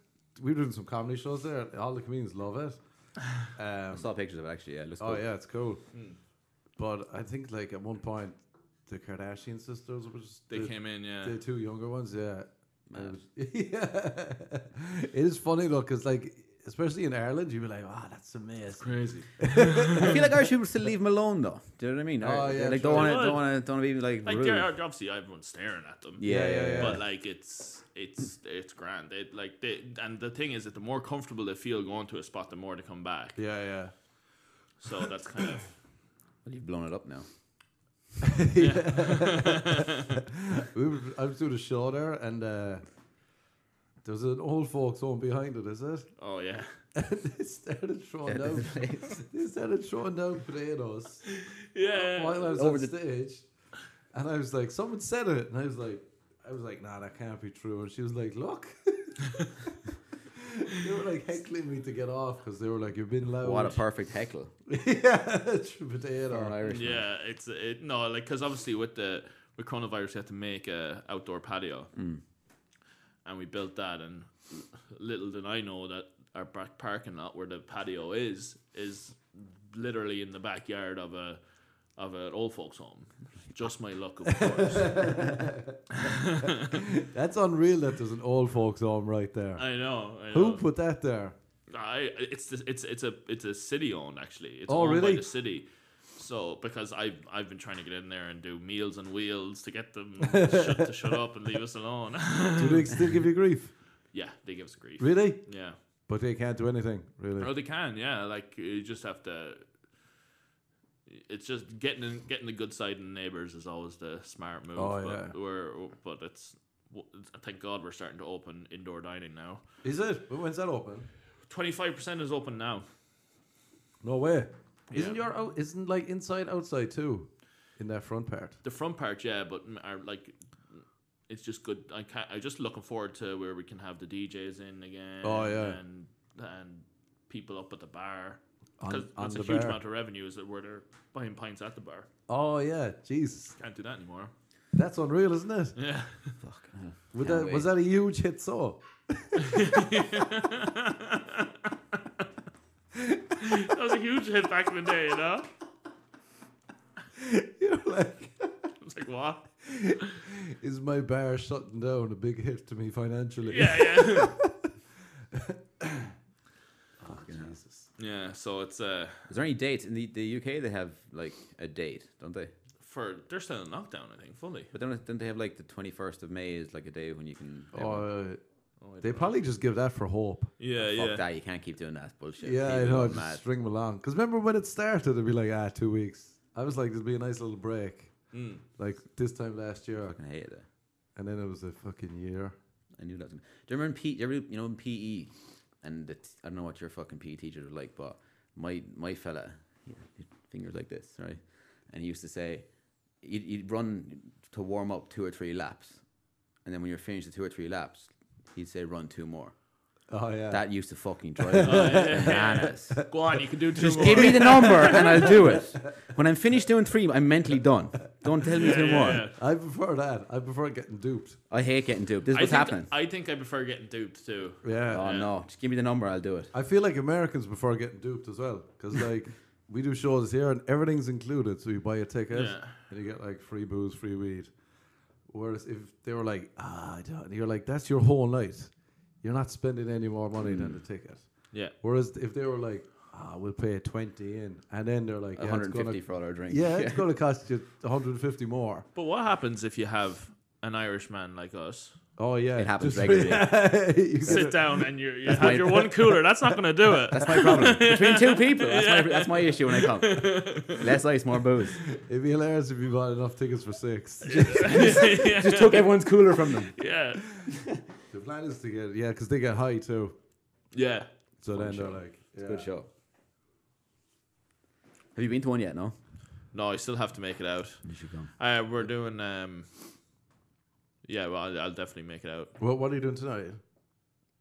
We were doing some comedy shows there. All the comedians love it. I Um, saw pictures of it actually. Yeah, it looks oh good. yeah, it's cool. But I think like at one point, the Kardashian sisters were just They the, came in, yeah. the two younger ones. Yeah, Mad. It was- yeah. it is funny though, because like especially in Ireland, you'd be like, "Wow, that's amazing." It's crazy. I feel like Irish people still leave them alone though. Do you know what I mean? Oh, yeah, like true. don't want to They don't want to don't want to be like, Like rude. they're obviously everyone's staring at them. yeah, yeah, Yeah, yeah. yeah. But like it's it's it's grand. It like they and the thing is that the more comfortable they feel going to a spot, the more they come back. Yeah, yeah. So that's kind of Well, you've blown it up now. we were, I was doing a show there, and uh, there was an old folks home behind it. Is it? oh yeah. And they started throwing down. they started throwing down potatoes Yeah. while I was Over on the- stage, and I was like, someone said it, and I was like, I was like, nah, that can't be true. And she was like, look. They were like heckling me to get off because they were like, "You've been loud." What a perfect heckle. yeah, it's a For an potato. Irishman. Yeah, it's it no like because obviously with the with coronavirus you had to make a outdoor patio, Mm. and we built that. And little did I know that our back parking lot where the patio is is literally in the backyard of a of an old folks home. Just my luck, of course. That's unreal. That there's an old folks home right there. I know. I know. Who put that there? I it's the, it's it's a it's a city owned actually. It's Oh, owned really? by the city. So because I've I've been trying to get in there and do meals and wheels to get them shut, to shut up and leave us alone. Do they still give you grief? yeah, they give us grief. Really? Yeah. But they can't do anything, really. Oh, they can. Yeah, like you just have to. It's just getting in, getting the good side of the neighbors is always the smart move. Oh, but yeah. We're but it's. Thank God we're starting to open indoor dining now. Is it? When's that open? Twenty five percent is open now. No way. Isn't your out? Isn't like inside outside too, in that front part? The front part, yeah, but are like it's just good. I can't. I'm just looking forward to where we can have the DJs in again. Oh, yeah. and and people up at the bar because on it's a the huge bar. amount of revenue is that where they're buying pints at the bar. Oh yeah, Jesus, Can't do that anymore. that's unreal, isn't it? Yeah, Fucking hell. Would that, was that a huge hit? So that was a huge hit back in the day. You know, you're like, I was like, what? is my bar shutting down a big hit to me financially? Yeah, yeah, Fucking hell. Yeah. So it's uh Is there any dates in the, the UK? They have like a date, don't they? for they're still in lockdown. I think fully. But don't don't they have like the twenty first of May is like a day when you can. Oh, uh, They probably just give that for hope. Yeah, Fuck yeah. that. You can't keep doing that bullshit. Yeah, I People know. are Just mad. string them along. Because remember when it started, it'd be like, ah, two weeks. I was like, there'd be a nice little break. Mm. Like this time last year. fucking hated it. And then it was a fucking year. I knew that. Was gonna... Do you remember in P? You, ever, you know in PE, and t- I don't know what your fucking PE teacher was like, but my my fella, fingers like this, right? And he used to say, he'd, he'd run to warm up two or three laps, and then when you're finished the two or three laps, he'd say run two more. Oh, yeah. That used to fucking drive me bananas. Go on, you can do two Just more. give me the number and I'll do it. When I'm finished doing three, I'm mentally done. Don't tell me two Yeah, more. yeah. I prefer that. I prefer getting duped. I hate getting duped. This is I what's think, happening. I think I prefer getting duped too. Yeah. oh no, just give me the number, I'll do it. I feel like Americans prefer getting duped as well. Because, like, we do shows here and everything's included. So you buy a ticket Yeah. and you get, like, free booze, free weed. Whereas if they were like, ah, I don't, you're like, that's your whole night. You're not spending any more money than the ticket. Yeah. Whereas if they were like, ah, we'll pay 20 in. And then they're like, yeah, it's 150 gonna, for all our drinks. yeah, it's going to cost you 150 more. But what happens if you have an Irishman like us Oh, yeah. It happens Just- regularly. you sit down and you you have my- your one cooler? That's not going to do it. That's my problem. Between two people, that's, my, that's my issue when I come. Less ice, more booze. It'd be hilarious if you bought enough tickets for six. yeah. Just took everyone's cooler from them. yeah. The plan is to get, yeah, because they get high too. Yeah. So Fun then show. they're like, It's a good show. Have you been to one yet? No. No, I still have to make it out. You should come. Uh, we're doing. um Yeah, well, I'll, I'll definitely make it out. What, what are you doing tonight?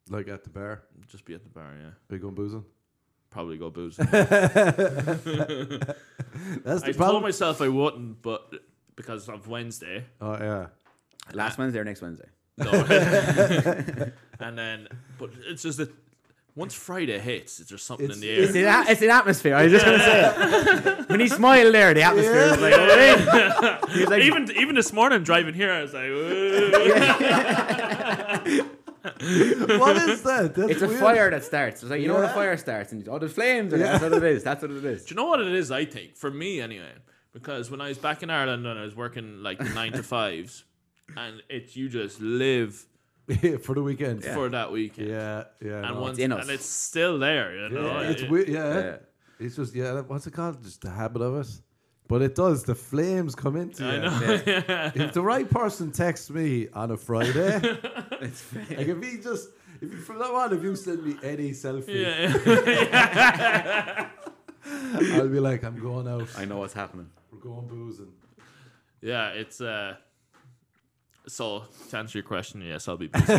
Like at the bar? Just be at the bar. Yeah. Are you going boozing? Probably go booze. That's I the told problem. myself I wouldn't, but because of Wednesday. oh, yeah. Last Wednesday or next Wednesday? No. and then, but it's just that once Friday hits, it's just something It's- in the air. It's an, a- it's the atmosphere. I was just going to say it. When he smiled there, the atmosphere was like, we're in. He was like, even even this morning driving here, I was like, "Whoa." what is that? That's it's a weird. fire that starts. It's like, you know when a Yeah. fire starts and oh, there's flames. or Yeah. That's what it is. That's what it is. Do you know what it is? I think for me anyway, because when I was back in Ireland and I was working like nine to fives, and it's you just live for the weekend. for that weekend, Yeah, yeah. and no. once in and it's still there. You know, Yeah, it's It- weird. Yeah. Yeah. It's just, yeah, what's it called? Just the habit of it. But it does. The flames come into I you. know. If the right person texts me on a Friday, It's like if he just, if you, from now on, if you send me any selfie, yeah, I'll be like, I'm going out. I know what's happening. We're going boozing. yeah. It's uh. So to answer your question, yes, I'll be. busy.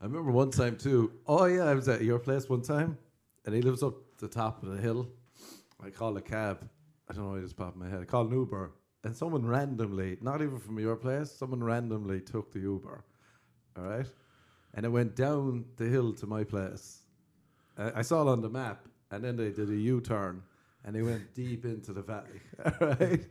I remember one time too. Oh yeah, I was at your place one time, and he lives up the top of the hill. I called a cab. I don't know why it just popped in my head. I called an Uber, and someone randomly, not even from your place, someone randomly took the Uber. All right, and it went down the hill to my place. I I saw it on the map, and then they did a U turn. And they went deep into the valley, all right?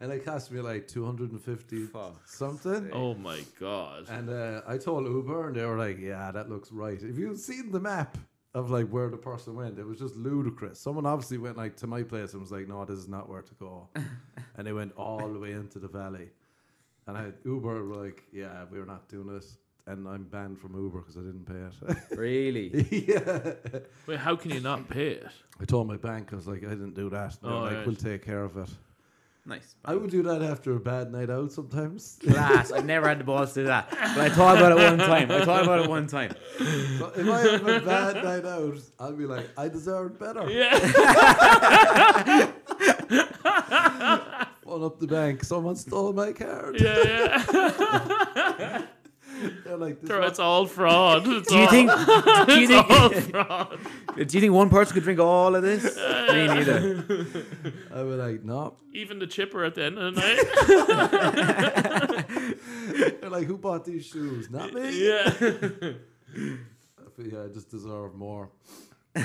And it cost me like 250 Fuck's something. oh my god! And uh, I told Uber, and they were like, "Yeah, that looks right." If you've seen the map of like where the person went, it was just ludicrous. Someone obviously went like to my place and was like, "No, this is not where to go," and they went all the way into the valley. And I Uber were like, "Yeah, we're not doing this," and I'm banned from Uber because I didn't pay it. Really? yeah, Wait, how can you not pay it? I told my bank I was like, "I didn't do that." And Oh, like, right. "We'll take care of it." Nice. I would do that after a bad night out sometimes. Class. I've never had the balls to do that. But I thought about it one time. I thought about it one time. So if I have a bad night out, I'll be like, I deserve better. Yeah. Phone up the bank. Someone stole my card. Yeah, yeah. They're like, this It's all fraud. It's Do you all- think? Do you it's all think? fraud? Do you think one person could drink all of this? Me neither. I was like, no. Even the chipper at the end of the night. They're like, who bought these shoes? Not me. yeah. But yeah, I just deserve more.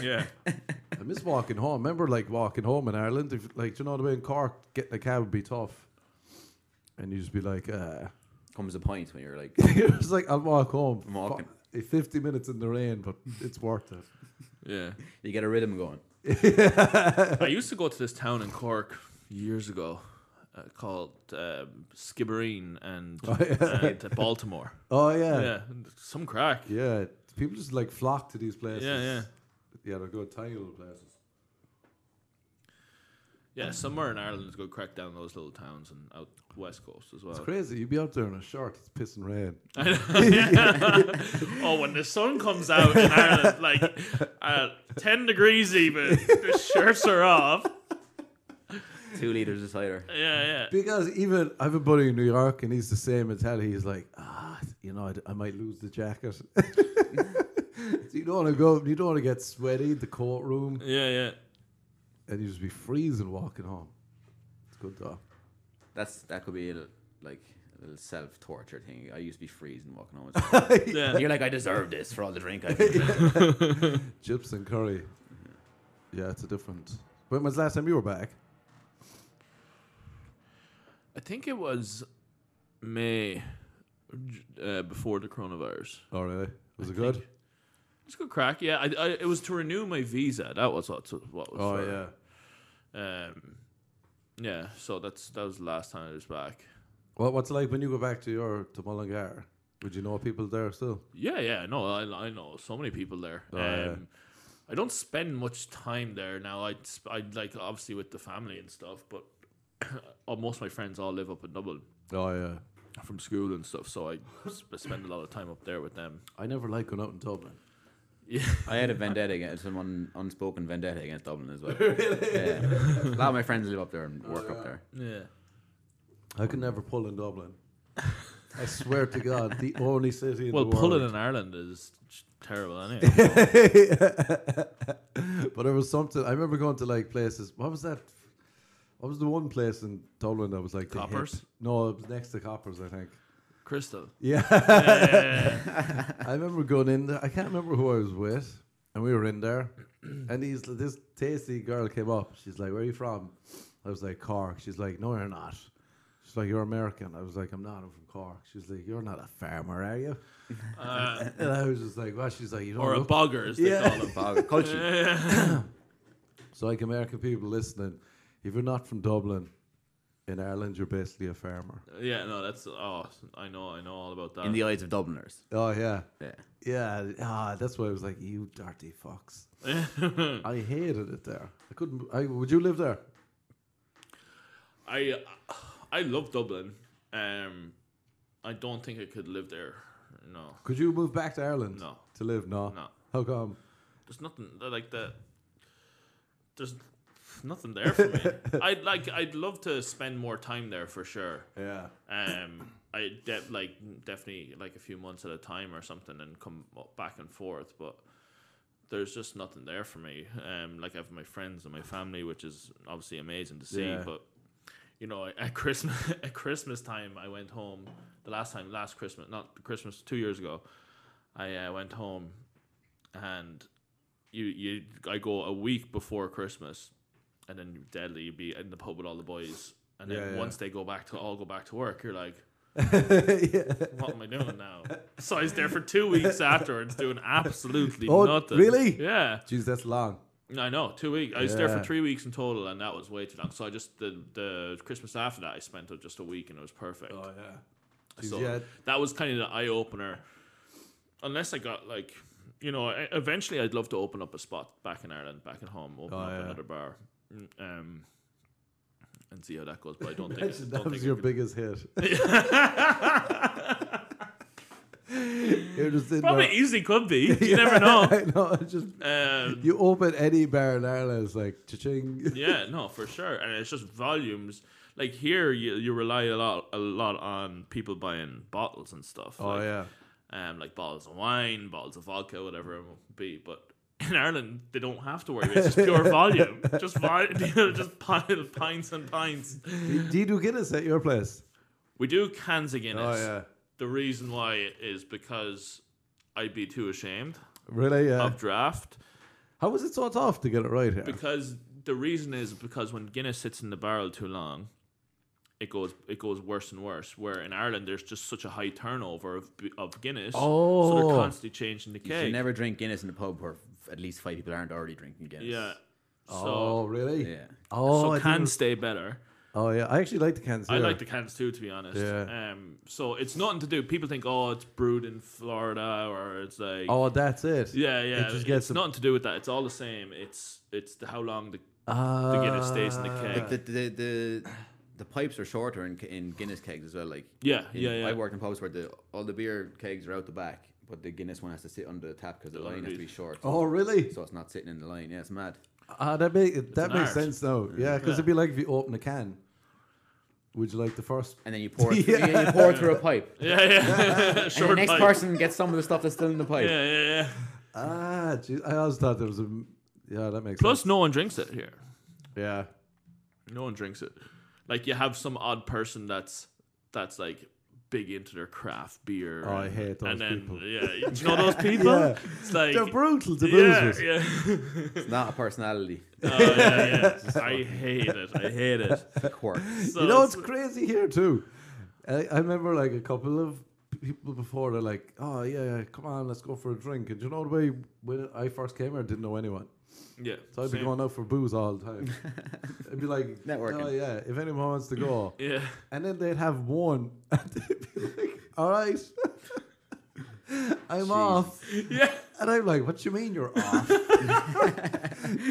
Yeah. I miss walking home. Remember, like walking home in Ireland. If, like, you know the way in Cork, getting a cab would be tough, and you just be like, uh, Comes a point when you're like, it's like I'll walk home. I'm walking. Fu- Fifty minutes in the rain, but it's worth it. Yeah. you get a rhythm going. I used to go to this town in Cork years ago. uh, called um, Skibbereen and, Oh, yeah. and Baltimore. Oh yeah. Yeah, some crack. Yeah, people just like flock to these places. Yeah, yeah. Yeah, they're good, tiny little places. Yeah, somewhere in Ireland is good crack down those little towns and out west coast as well. It's crazy. You'd be out there in a shirt, it's pissing rain. Oh, when the sun comes out in Ireland, like uh, ten degrees even, the shirts are off. Two liters of cider. Yeah, yeah. Because even I have a buddy in New York, and he's the same mentality. He's like, ah, you know, I, d- I might lose the jacket. so you don't want to go. You don't want to get sweaty. The courtroom, Yeah, yeah. and you just be freezing walking home. It's good though. That's that could be a, little- like a little self torture thing. I used to be freezing walking home. It's like- Yeah. You're like, I deserve this for all the drink I've been Chips and curry. Yeah, it's a different. When was the last time you were back? I think it was May uh, before the coronavirus. Oh really? Was it good? think. It's good crack. Yeah, I, I, it was to renew my visa. That was what, what was. Oh for. yeah. Um, yeah. So that's that was the last time I was back. Well, what's it like when you go back to your to Mullingar? Would you know people there still? Yeah, yeah. No, I, I know so many people there. Oh, yeah. um, I don't spend much time there now. I I like obviously with the family and stuff, but most of my friends all live up in Dublin Oh yeah. from school and stuff. So I sp- spend a lot of time up there with them. I never like going out in Dublin. Yeah, I had a vendetta against some un, unspoken vendetta against Dublin as well. Yeah. A lot of my friends live up there and work up there. yeah. I could never pull in Dublin. I swear to God, the only city in Well, the world. Well, pulling in Ireland is terrible anyway. but there was something. I remember going to like places. What was that? What was the one place in Dublin that was like the hip- Coppers? No, it was next to Coppers, I think. Krystle. Yeah, Yeah. I remember going in there. I can't remember who I was with, and we were in there, and these this tasty girl came up. She's like, "Where are you from?" I was like, "Cork." She's like, "No, you're not." She's like, "You're American." I was like, "I'm not. I'm from Cork." She's like, "You're not a farmer, are you?" Uh, And I was just like, "What?" She's like, "You don't or a look bogger, as they call them. Bog- Culchie. Yeah. So, like American people listening, if you're not from Dublin, in Ireland, you're basically a farmer. yeah, no, that's oh, I know, I know all about that. In the eyes of Dubliners. Oh yeah, Yeah. yeah. Ah, that's why I was like, you dirty fox. I hated it there. I couldn't. I would you live there? I I love Dublin. Um, I don't think I could live there. No, Could you move back to Ireland? No. To live? No. no. How come? There's nothing like that. There's nothing there for me. I'd like. I'd love to spend more time there for sure. Yeah. Um, I de- like definitely like a few months at a time or something, and come back and forth. But there's just nothing there for me. Um, like I have my friends and my family, which is obviously amazing to see. Yeah. But you know, at Christmas at Christmas time, I went home. The last time, last Christmas, not Christmas, two years ago, I uh, went home, and you you I go a week before Christmas, and then deadly you'd be in the pub with all the boys, and then Yeah, yeah. once they go back to all go back to work, you're like, yeah. what am I doing now? So I was there for two weeks afterwards, doing absolutely Oh, nothing. really? Yeah, Jeez, that's long. I know. Two weeks. I was there for three weeks in total, and that was way too long. So I just the the Christmas after that, I spent just a week, and it was perfect. Oh yeah. Jeez, So that was kind of the eye opener. Unless I got like, you know, eventually I'd love to open up a spot back in Ireland, back at home, open Oh, up yeah. another bar, um, and see how that goes. But I don't think don't that think was your biggest hit. You're just Probably easily could be. You never know. I know. it's Just Um, you open any bar in Ireland, it's like cha-ching. yeah, no, for sure, and it's just volumes. Like here, you you rely a lot a lot on people buying bottles and stuff. Oh like, yeah. um, like bottles of wine, bottles of vodka, whatever it may be. But in Ireland, they don't have to worry. It's just pure volume, just vol- just pile, pints and pints. Do you do Guinness at your place? We do cans of Guinness. Oh yeah. The reason why is because I'd be too ashamed Really? Yeah. of draft. How was it so tough to get it right here? Because the reason is because when Guinness sits in the barrel too long, it goes it goes worse and worse. Where in Ireland there's just such a high turnover of of Guinness, so Oh. they're constantly changing the You keg. should never drink Guinness in a pub where at least five people aren't already drinking Guinness. yeah. oh really? Yeah. Oh, so I cans stay better. Oh yeah, I actually like the cans. Too. I like the cans too, to be honest. Yeah. Um. So it's nothing to do. People think, oh, it's brewed in Florida, or it's like, Oh, that's it. yeah, yeah. It just it's gets nothing to do with that. It's all the same. It's it's the how long the Ah, the Guinness stays in the keg. Like the, the the the pipes are shorter in in Guinness kegs as well. Like Yeah, in- yeah, yeah. I worked in pubs where the all the beer kegs are out the back, but the Guinness one has to sit under the tap because the line has to be short. Oh really? So it's not sitting in the line. Yeah, it's mad. Ah, that make that makes art. sense though. Yeah, because Yeah. it'd be like if you open a can. Would you like the first? And then you pour it through, you, you pour it through a pipe. yeah, yeah. and Short the next pipe. person gets some of the stuff that's still in the pipe. Yeah, yeah, yeah. Ah, geez, I always thought there was a. Yeah, that makes sense. Plus, sense. no one drinks it here. Yeah. No one drinks it. Like you have some odd person that's that's like big into their craft beer. Oh, I hate those and then, people. Yeah, you know those people. Yeah. It's like They're brutal to yeah, boozers. yeah. It's not a personality. Oh, yeah, yeah. I hate it. I hate it. Quirk. So you know, it's- it's crazy here too. I, I remember like a couple of people before they're like, "Oh yeah, yeah, come on, let's go for a drink." And do you know the way when I first came here, I didn't know anyone, yeah. so I'd be same. going out for booze all the time. I'd be like, Networking. "Oh yeah, if anyone wants to go," Yeah. and then they'd have one, and they'd be like, "All right." I'm off. Yeah. And I'm like, what you mean you're off?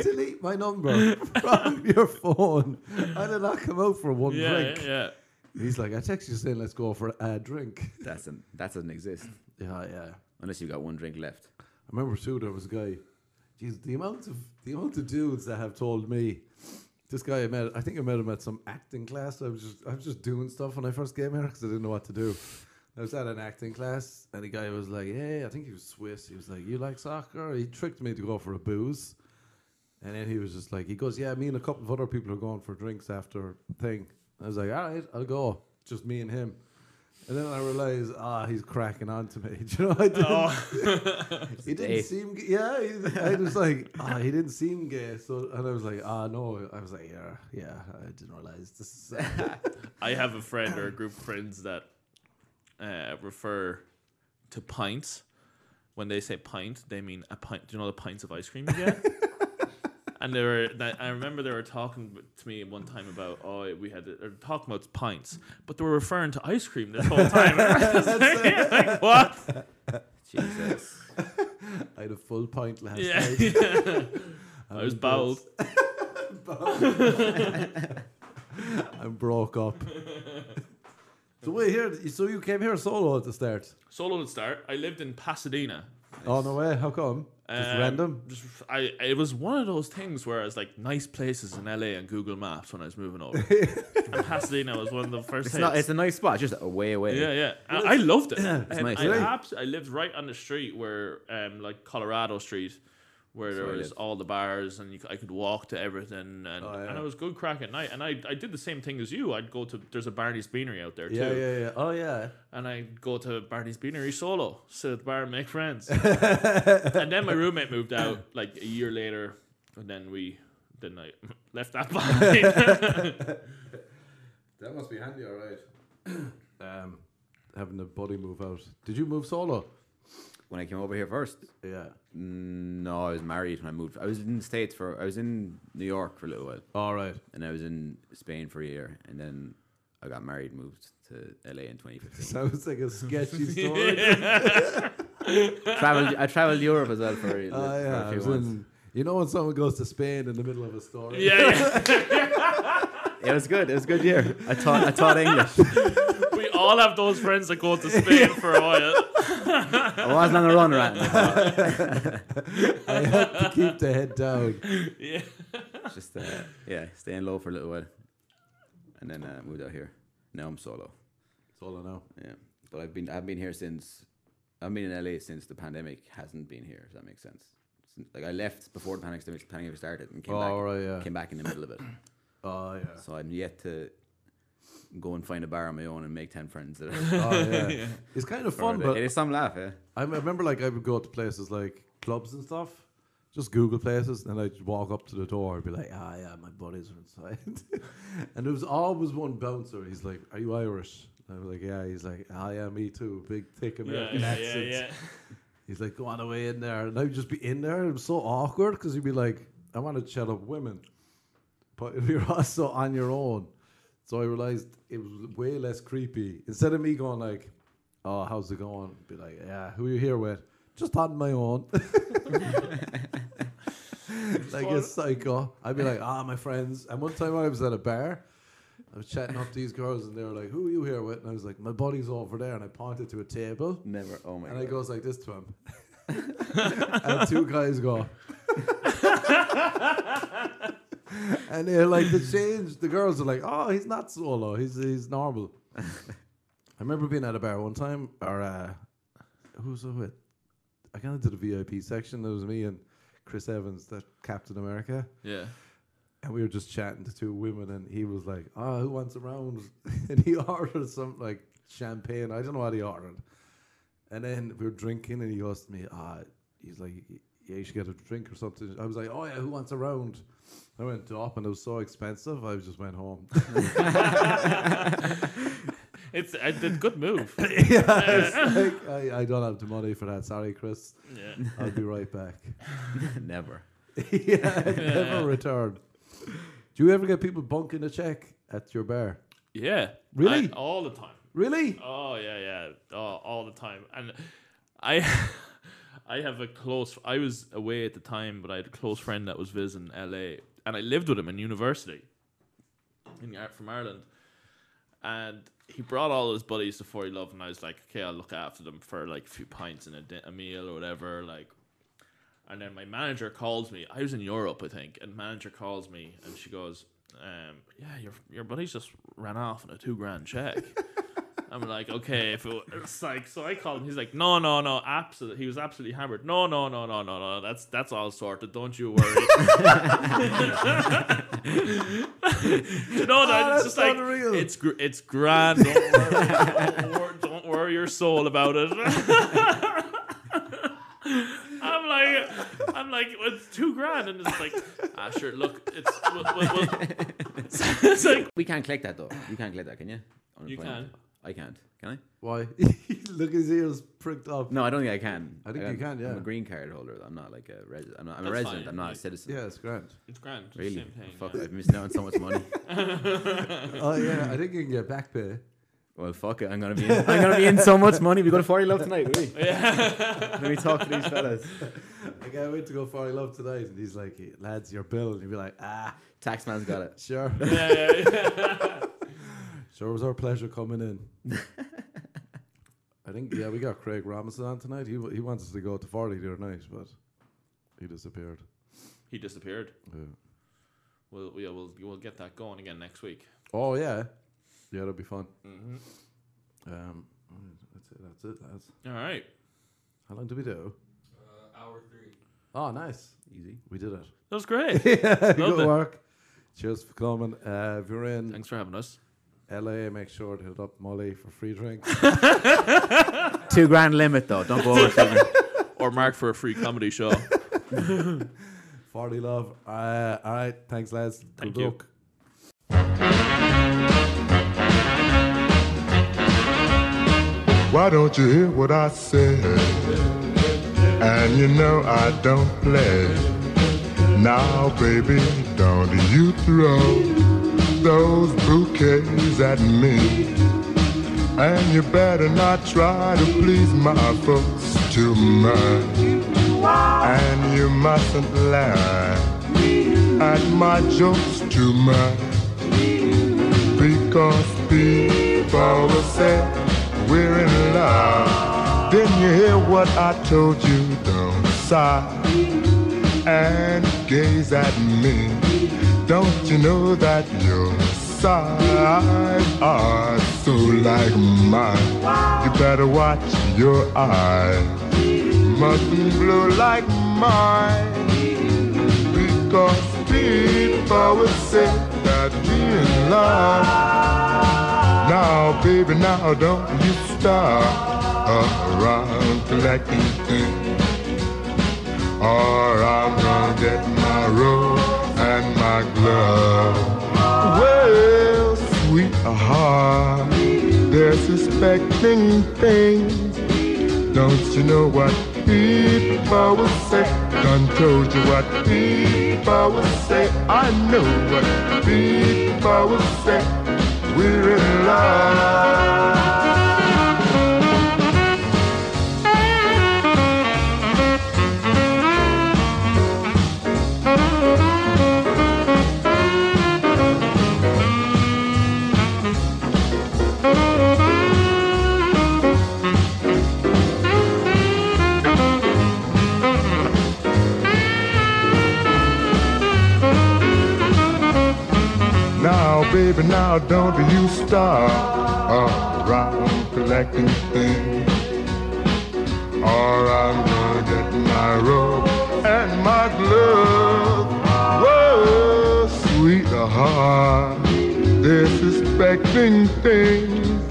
Delete my number from your phone. I did not come out for one Yeah, drink. yeah. He's like, I text you saying let's go for a drink. That's an, that doesn't exist Yeah, yeah. unless you got one drink left. I remember too. There was a guy. Jeez, the amount of the amount of dudes that have told me. This guy I met. I think I met him at some acting class. I was just I was just doing stuff when I first came here because I didn't know what to do. I was at an acting class, and the guy was like, "Hey, I think he was Swiss." He was like, "You like soccer?" He tricked me to go for a booze, and then he was just like, "He goes, yeah, me and a couple of other people are going for drinks after thing." I was like, "All right, I'll go." Just me and him. And then I realized, ah, he's cracking on to me. Do you know, I didn't, Oh. he didn't Gay. seem, g- yeah. He, I was like, ah, he didn't seem gay. So, and I was like, ah, no. I was like, yeah, yeah. I didn't realize this. I have a friend or a group of friends that uh, refer to pints. When they say pint, they mean a pint. Do you know the pints of ice cream you get? And they were. that- I remember they were talking to me one time about oh we had they were talking about pints, but they were referring to ice cream this whole time. like, what? Jesus. I had a full pint last Yeah, night. yeah. I was I'm bowled. I'm broke up. so wait here. So you came here solo at the start? Solo at the start. I lived in Pasadena. Oh no way! How come? Just Um, random. Just, I it was one of those things where I was like nice places in LA and Google Maps when I was moving over. and Pasadena was one of the first. It's not. It's a nice spot. Just away, away. yeah, yeah. I, I loved it. and nice. I, abs- I lived right on the street where, um, like Colorado Street, where there was all the bars and you, c- I could walk to everything, and, Oh, yeah. and it was good crack at night. And I, I did the same thing as you. I'd go to there's a Barney's Beanery out there Yeah, too, yeah, yeah. Oh yeah. and I'd go to Barney's Beanery solo, sit at the bar and make friends. and then my roommate moved out like a year later, and then we then I left that behind. That must be handy, all right. um, having the buddy move out. Did you move solo? When I came over here first, Yeah. no, I was married when I moved. I was in the states for. I was in New York for a little while, All right. and I was in Spain for a year, and then I got married, and moved to LA in 2015. Sounds like a sketchy story. traveled. I traveled Europe as well for, a- Oh for yeah. few was months. in, you know when someone goes to Spain in the middle of a story? yeah, yeah. It was good. It was a good year. I taught. I taught English. we all have those friends that go to Spain for a while. I wasn't on a run or anything. I had to keep the head down. Yeah. Just uh, yeah, staying low for a little while, and then uh, moved out here. Now I'm solo. That's all I know. Yeah, but I've been I've been here since I've been in LA since the pandemic hasn't been here. If that makes sense. Since, like I left before the pandemic pandemic started and came Oh, back. right, yeah. Came back in the middle of it. Oh yeah. So I'm yet to go and find a bar on my own and make ten friends. That Oh yeah. It's kind of fun, but it is some laugh, yeah. I remember like I would go to places like clubs and stuff. Just Google places, and I'd walk up to the door and be like, "Ah, yeah, my buddies are inside." and there was always one bouncer. He's like, "Are you Irish?" And I was like, "Yeah." He's like, "Ah, yeah, me too." Big thick American yeah, accent. yeah, yeah. He's like, "Go on away in there," and I'd just be in there. It was so awkward because you'd be like, "I want to chat up women," but if you're also on your own, So I realized it was way less creepy. Instead of me going like, "Oh, how's it going?" Be like, "Yeah, who are you here with?" Just on my own. like a psycho. I'd be like, "Ah, my friends." And one time I was at a bar. I was chatting up these girls, and they were like, "Who are you here with?" And I was like, "My buddy's over there." And I pointed to a table, Never. Oh my and god. I goes like this to him. and two guys go. and they're like the change. The girls are like, "Oh, he's not solo. He's he's normal." I remember being at a bar one time, or uh, who was I with? I got into the VIP section. There was me and Chris Evans, that Captain America, Yeah. and we were just chatting to two women, and he was like, "Oh, who wants a round?" and he ordered some like champagne. I don't know what he ordered. And then we were drinking, and he asked me, "Ah, he's like, yeah, you should get a drink or something." I was like, "Oh yeah, who wants a round?" I went to up, and it was so expensive. I just went home. It's a, a good move. yeah, it's like, I, I don't have the money for that. Sorry, Chris. Yeah. I'll be right back. Never. yeah, it never returned. Do you ever get people bunking a check at your bar? Yeah. Really? I- all the time. Really? Oh yeah, yeah, all, all the time. And I, I have a close. I was away at the time, but I had a close friend that was visiting LA, and I lived with him in university, in from Ireland, and he brought all his buddies to Forty Love, and I was like, okay, I'll look after them for like a few pints and a, di- a meal or whatever, like. And then my manager calls me. I was in Europe, I think, and manager calls me, and she goes, um, "Yeah, your your buddies just ran off on a two grand check." I'm like, okay, if it, it's like, so I called him. He's like, no, no, no, absolutely. He was absolutely hammered. No, no, no, no, no, no. That's that's all sorted. Don't you worry. you know that that's it's just like unreal. it's gr- it's grand. Don't worry, don't, worry, don't worry your soul about it. I'm like, I'm like, it's two grand, and it's like, ah, sure. Look, it's, we'll, we'll, we'll. it's like, We can't collect that though. You can't collect that, can you? You plane. can. I can't. Can I? Why? Look, his ears pricked up. No, I don't think I can. I think got- you can, yeah. I'm a green card holder. I'm not like a resident. I'm, not, I'm a That's resident. fine, I'm not a like- citizen. Yeah, it's grand. it's grand. It's the Really? same thing. Fuck, yeah. I've missed out on so much money. oh yeah, I think you can get back pay. Well, fuck it. I'm gonna be. In, I'm gonna be in so much money. We go to Forty Love tonight, will we? Yeah. Let me talk to these fellas. I can't wait to go for I love tonight, and he's like, "Lads, your bill," and you'd be like, "Ah, Taxman's got it. sure, yeah, yeah, yeah. Sure." It was our pleasure coming in. I think yeah, we got Craig Robinson on tonight. He w- he wants us to go to forty the other night, but he disappeared. He disappeared. Yeah. We'll, yeah, we'll, we'll get that going again next week. Oh yeah, yeah, that'll be fun. Mm-hmm. Um, that's it. That's it. Lads. All right. How long did we do? Uh, hour three. Oh, nice. Easy. We did it. That was great. yeah, Good it. work. Cheers for coming. Uh, if you're in Thanks for having us. LA, make sure to hit up Molly for free drinks. Two grand limit though. Don't go over two. Or Mark for a free comedy show. 40 love. Uh, all right. Thanks, lads. Thank Good you. luck. Why don't you hear what I said? And you know I don't play. Now, baby, don't you throw those bouquets at me. And you better not try to please my folks too much. And you mustn't laugh at my jokes too much. Because people will say we're in love. Didn't you hear what I told you? Don't sigh and gaze at me. Don't you know that your sides are so like mine? You better watch your eyes. Mustn't blow like mine. Because people will say that we in love. Now, baby, now don't you start around collecting things. Or I'm gonna get my and my glove. Well, sweetheart, uh-huh. they're suspecting things. Don't you know what people will say? Done told you what people will say. I know what people will say. we're in love. Baby, now don't you start around collecting things. Or I'm gonna get my robe and my glove. Whoa, sweetheart, disrespecting things.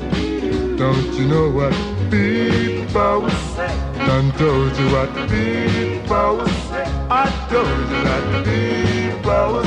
Don't you know what people say? Done told you what people say. I told you that people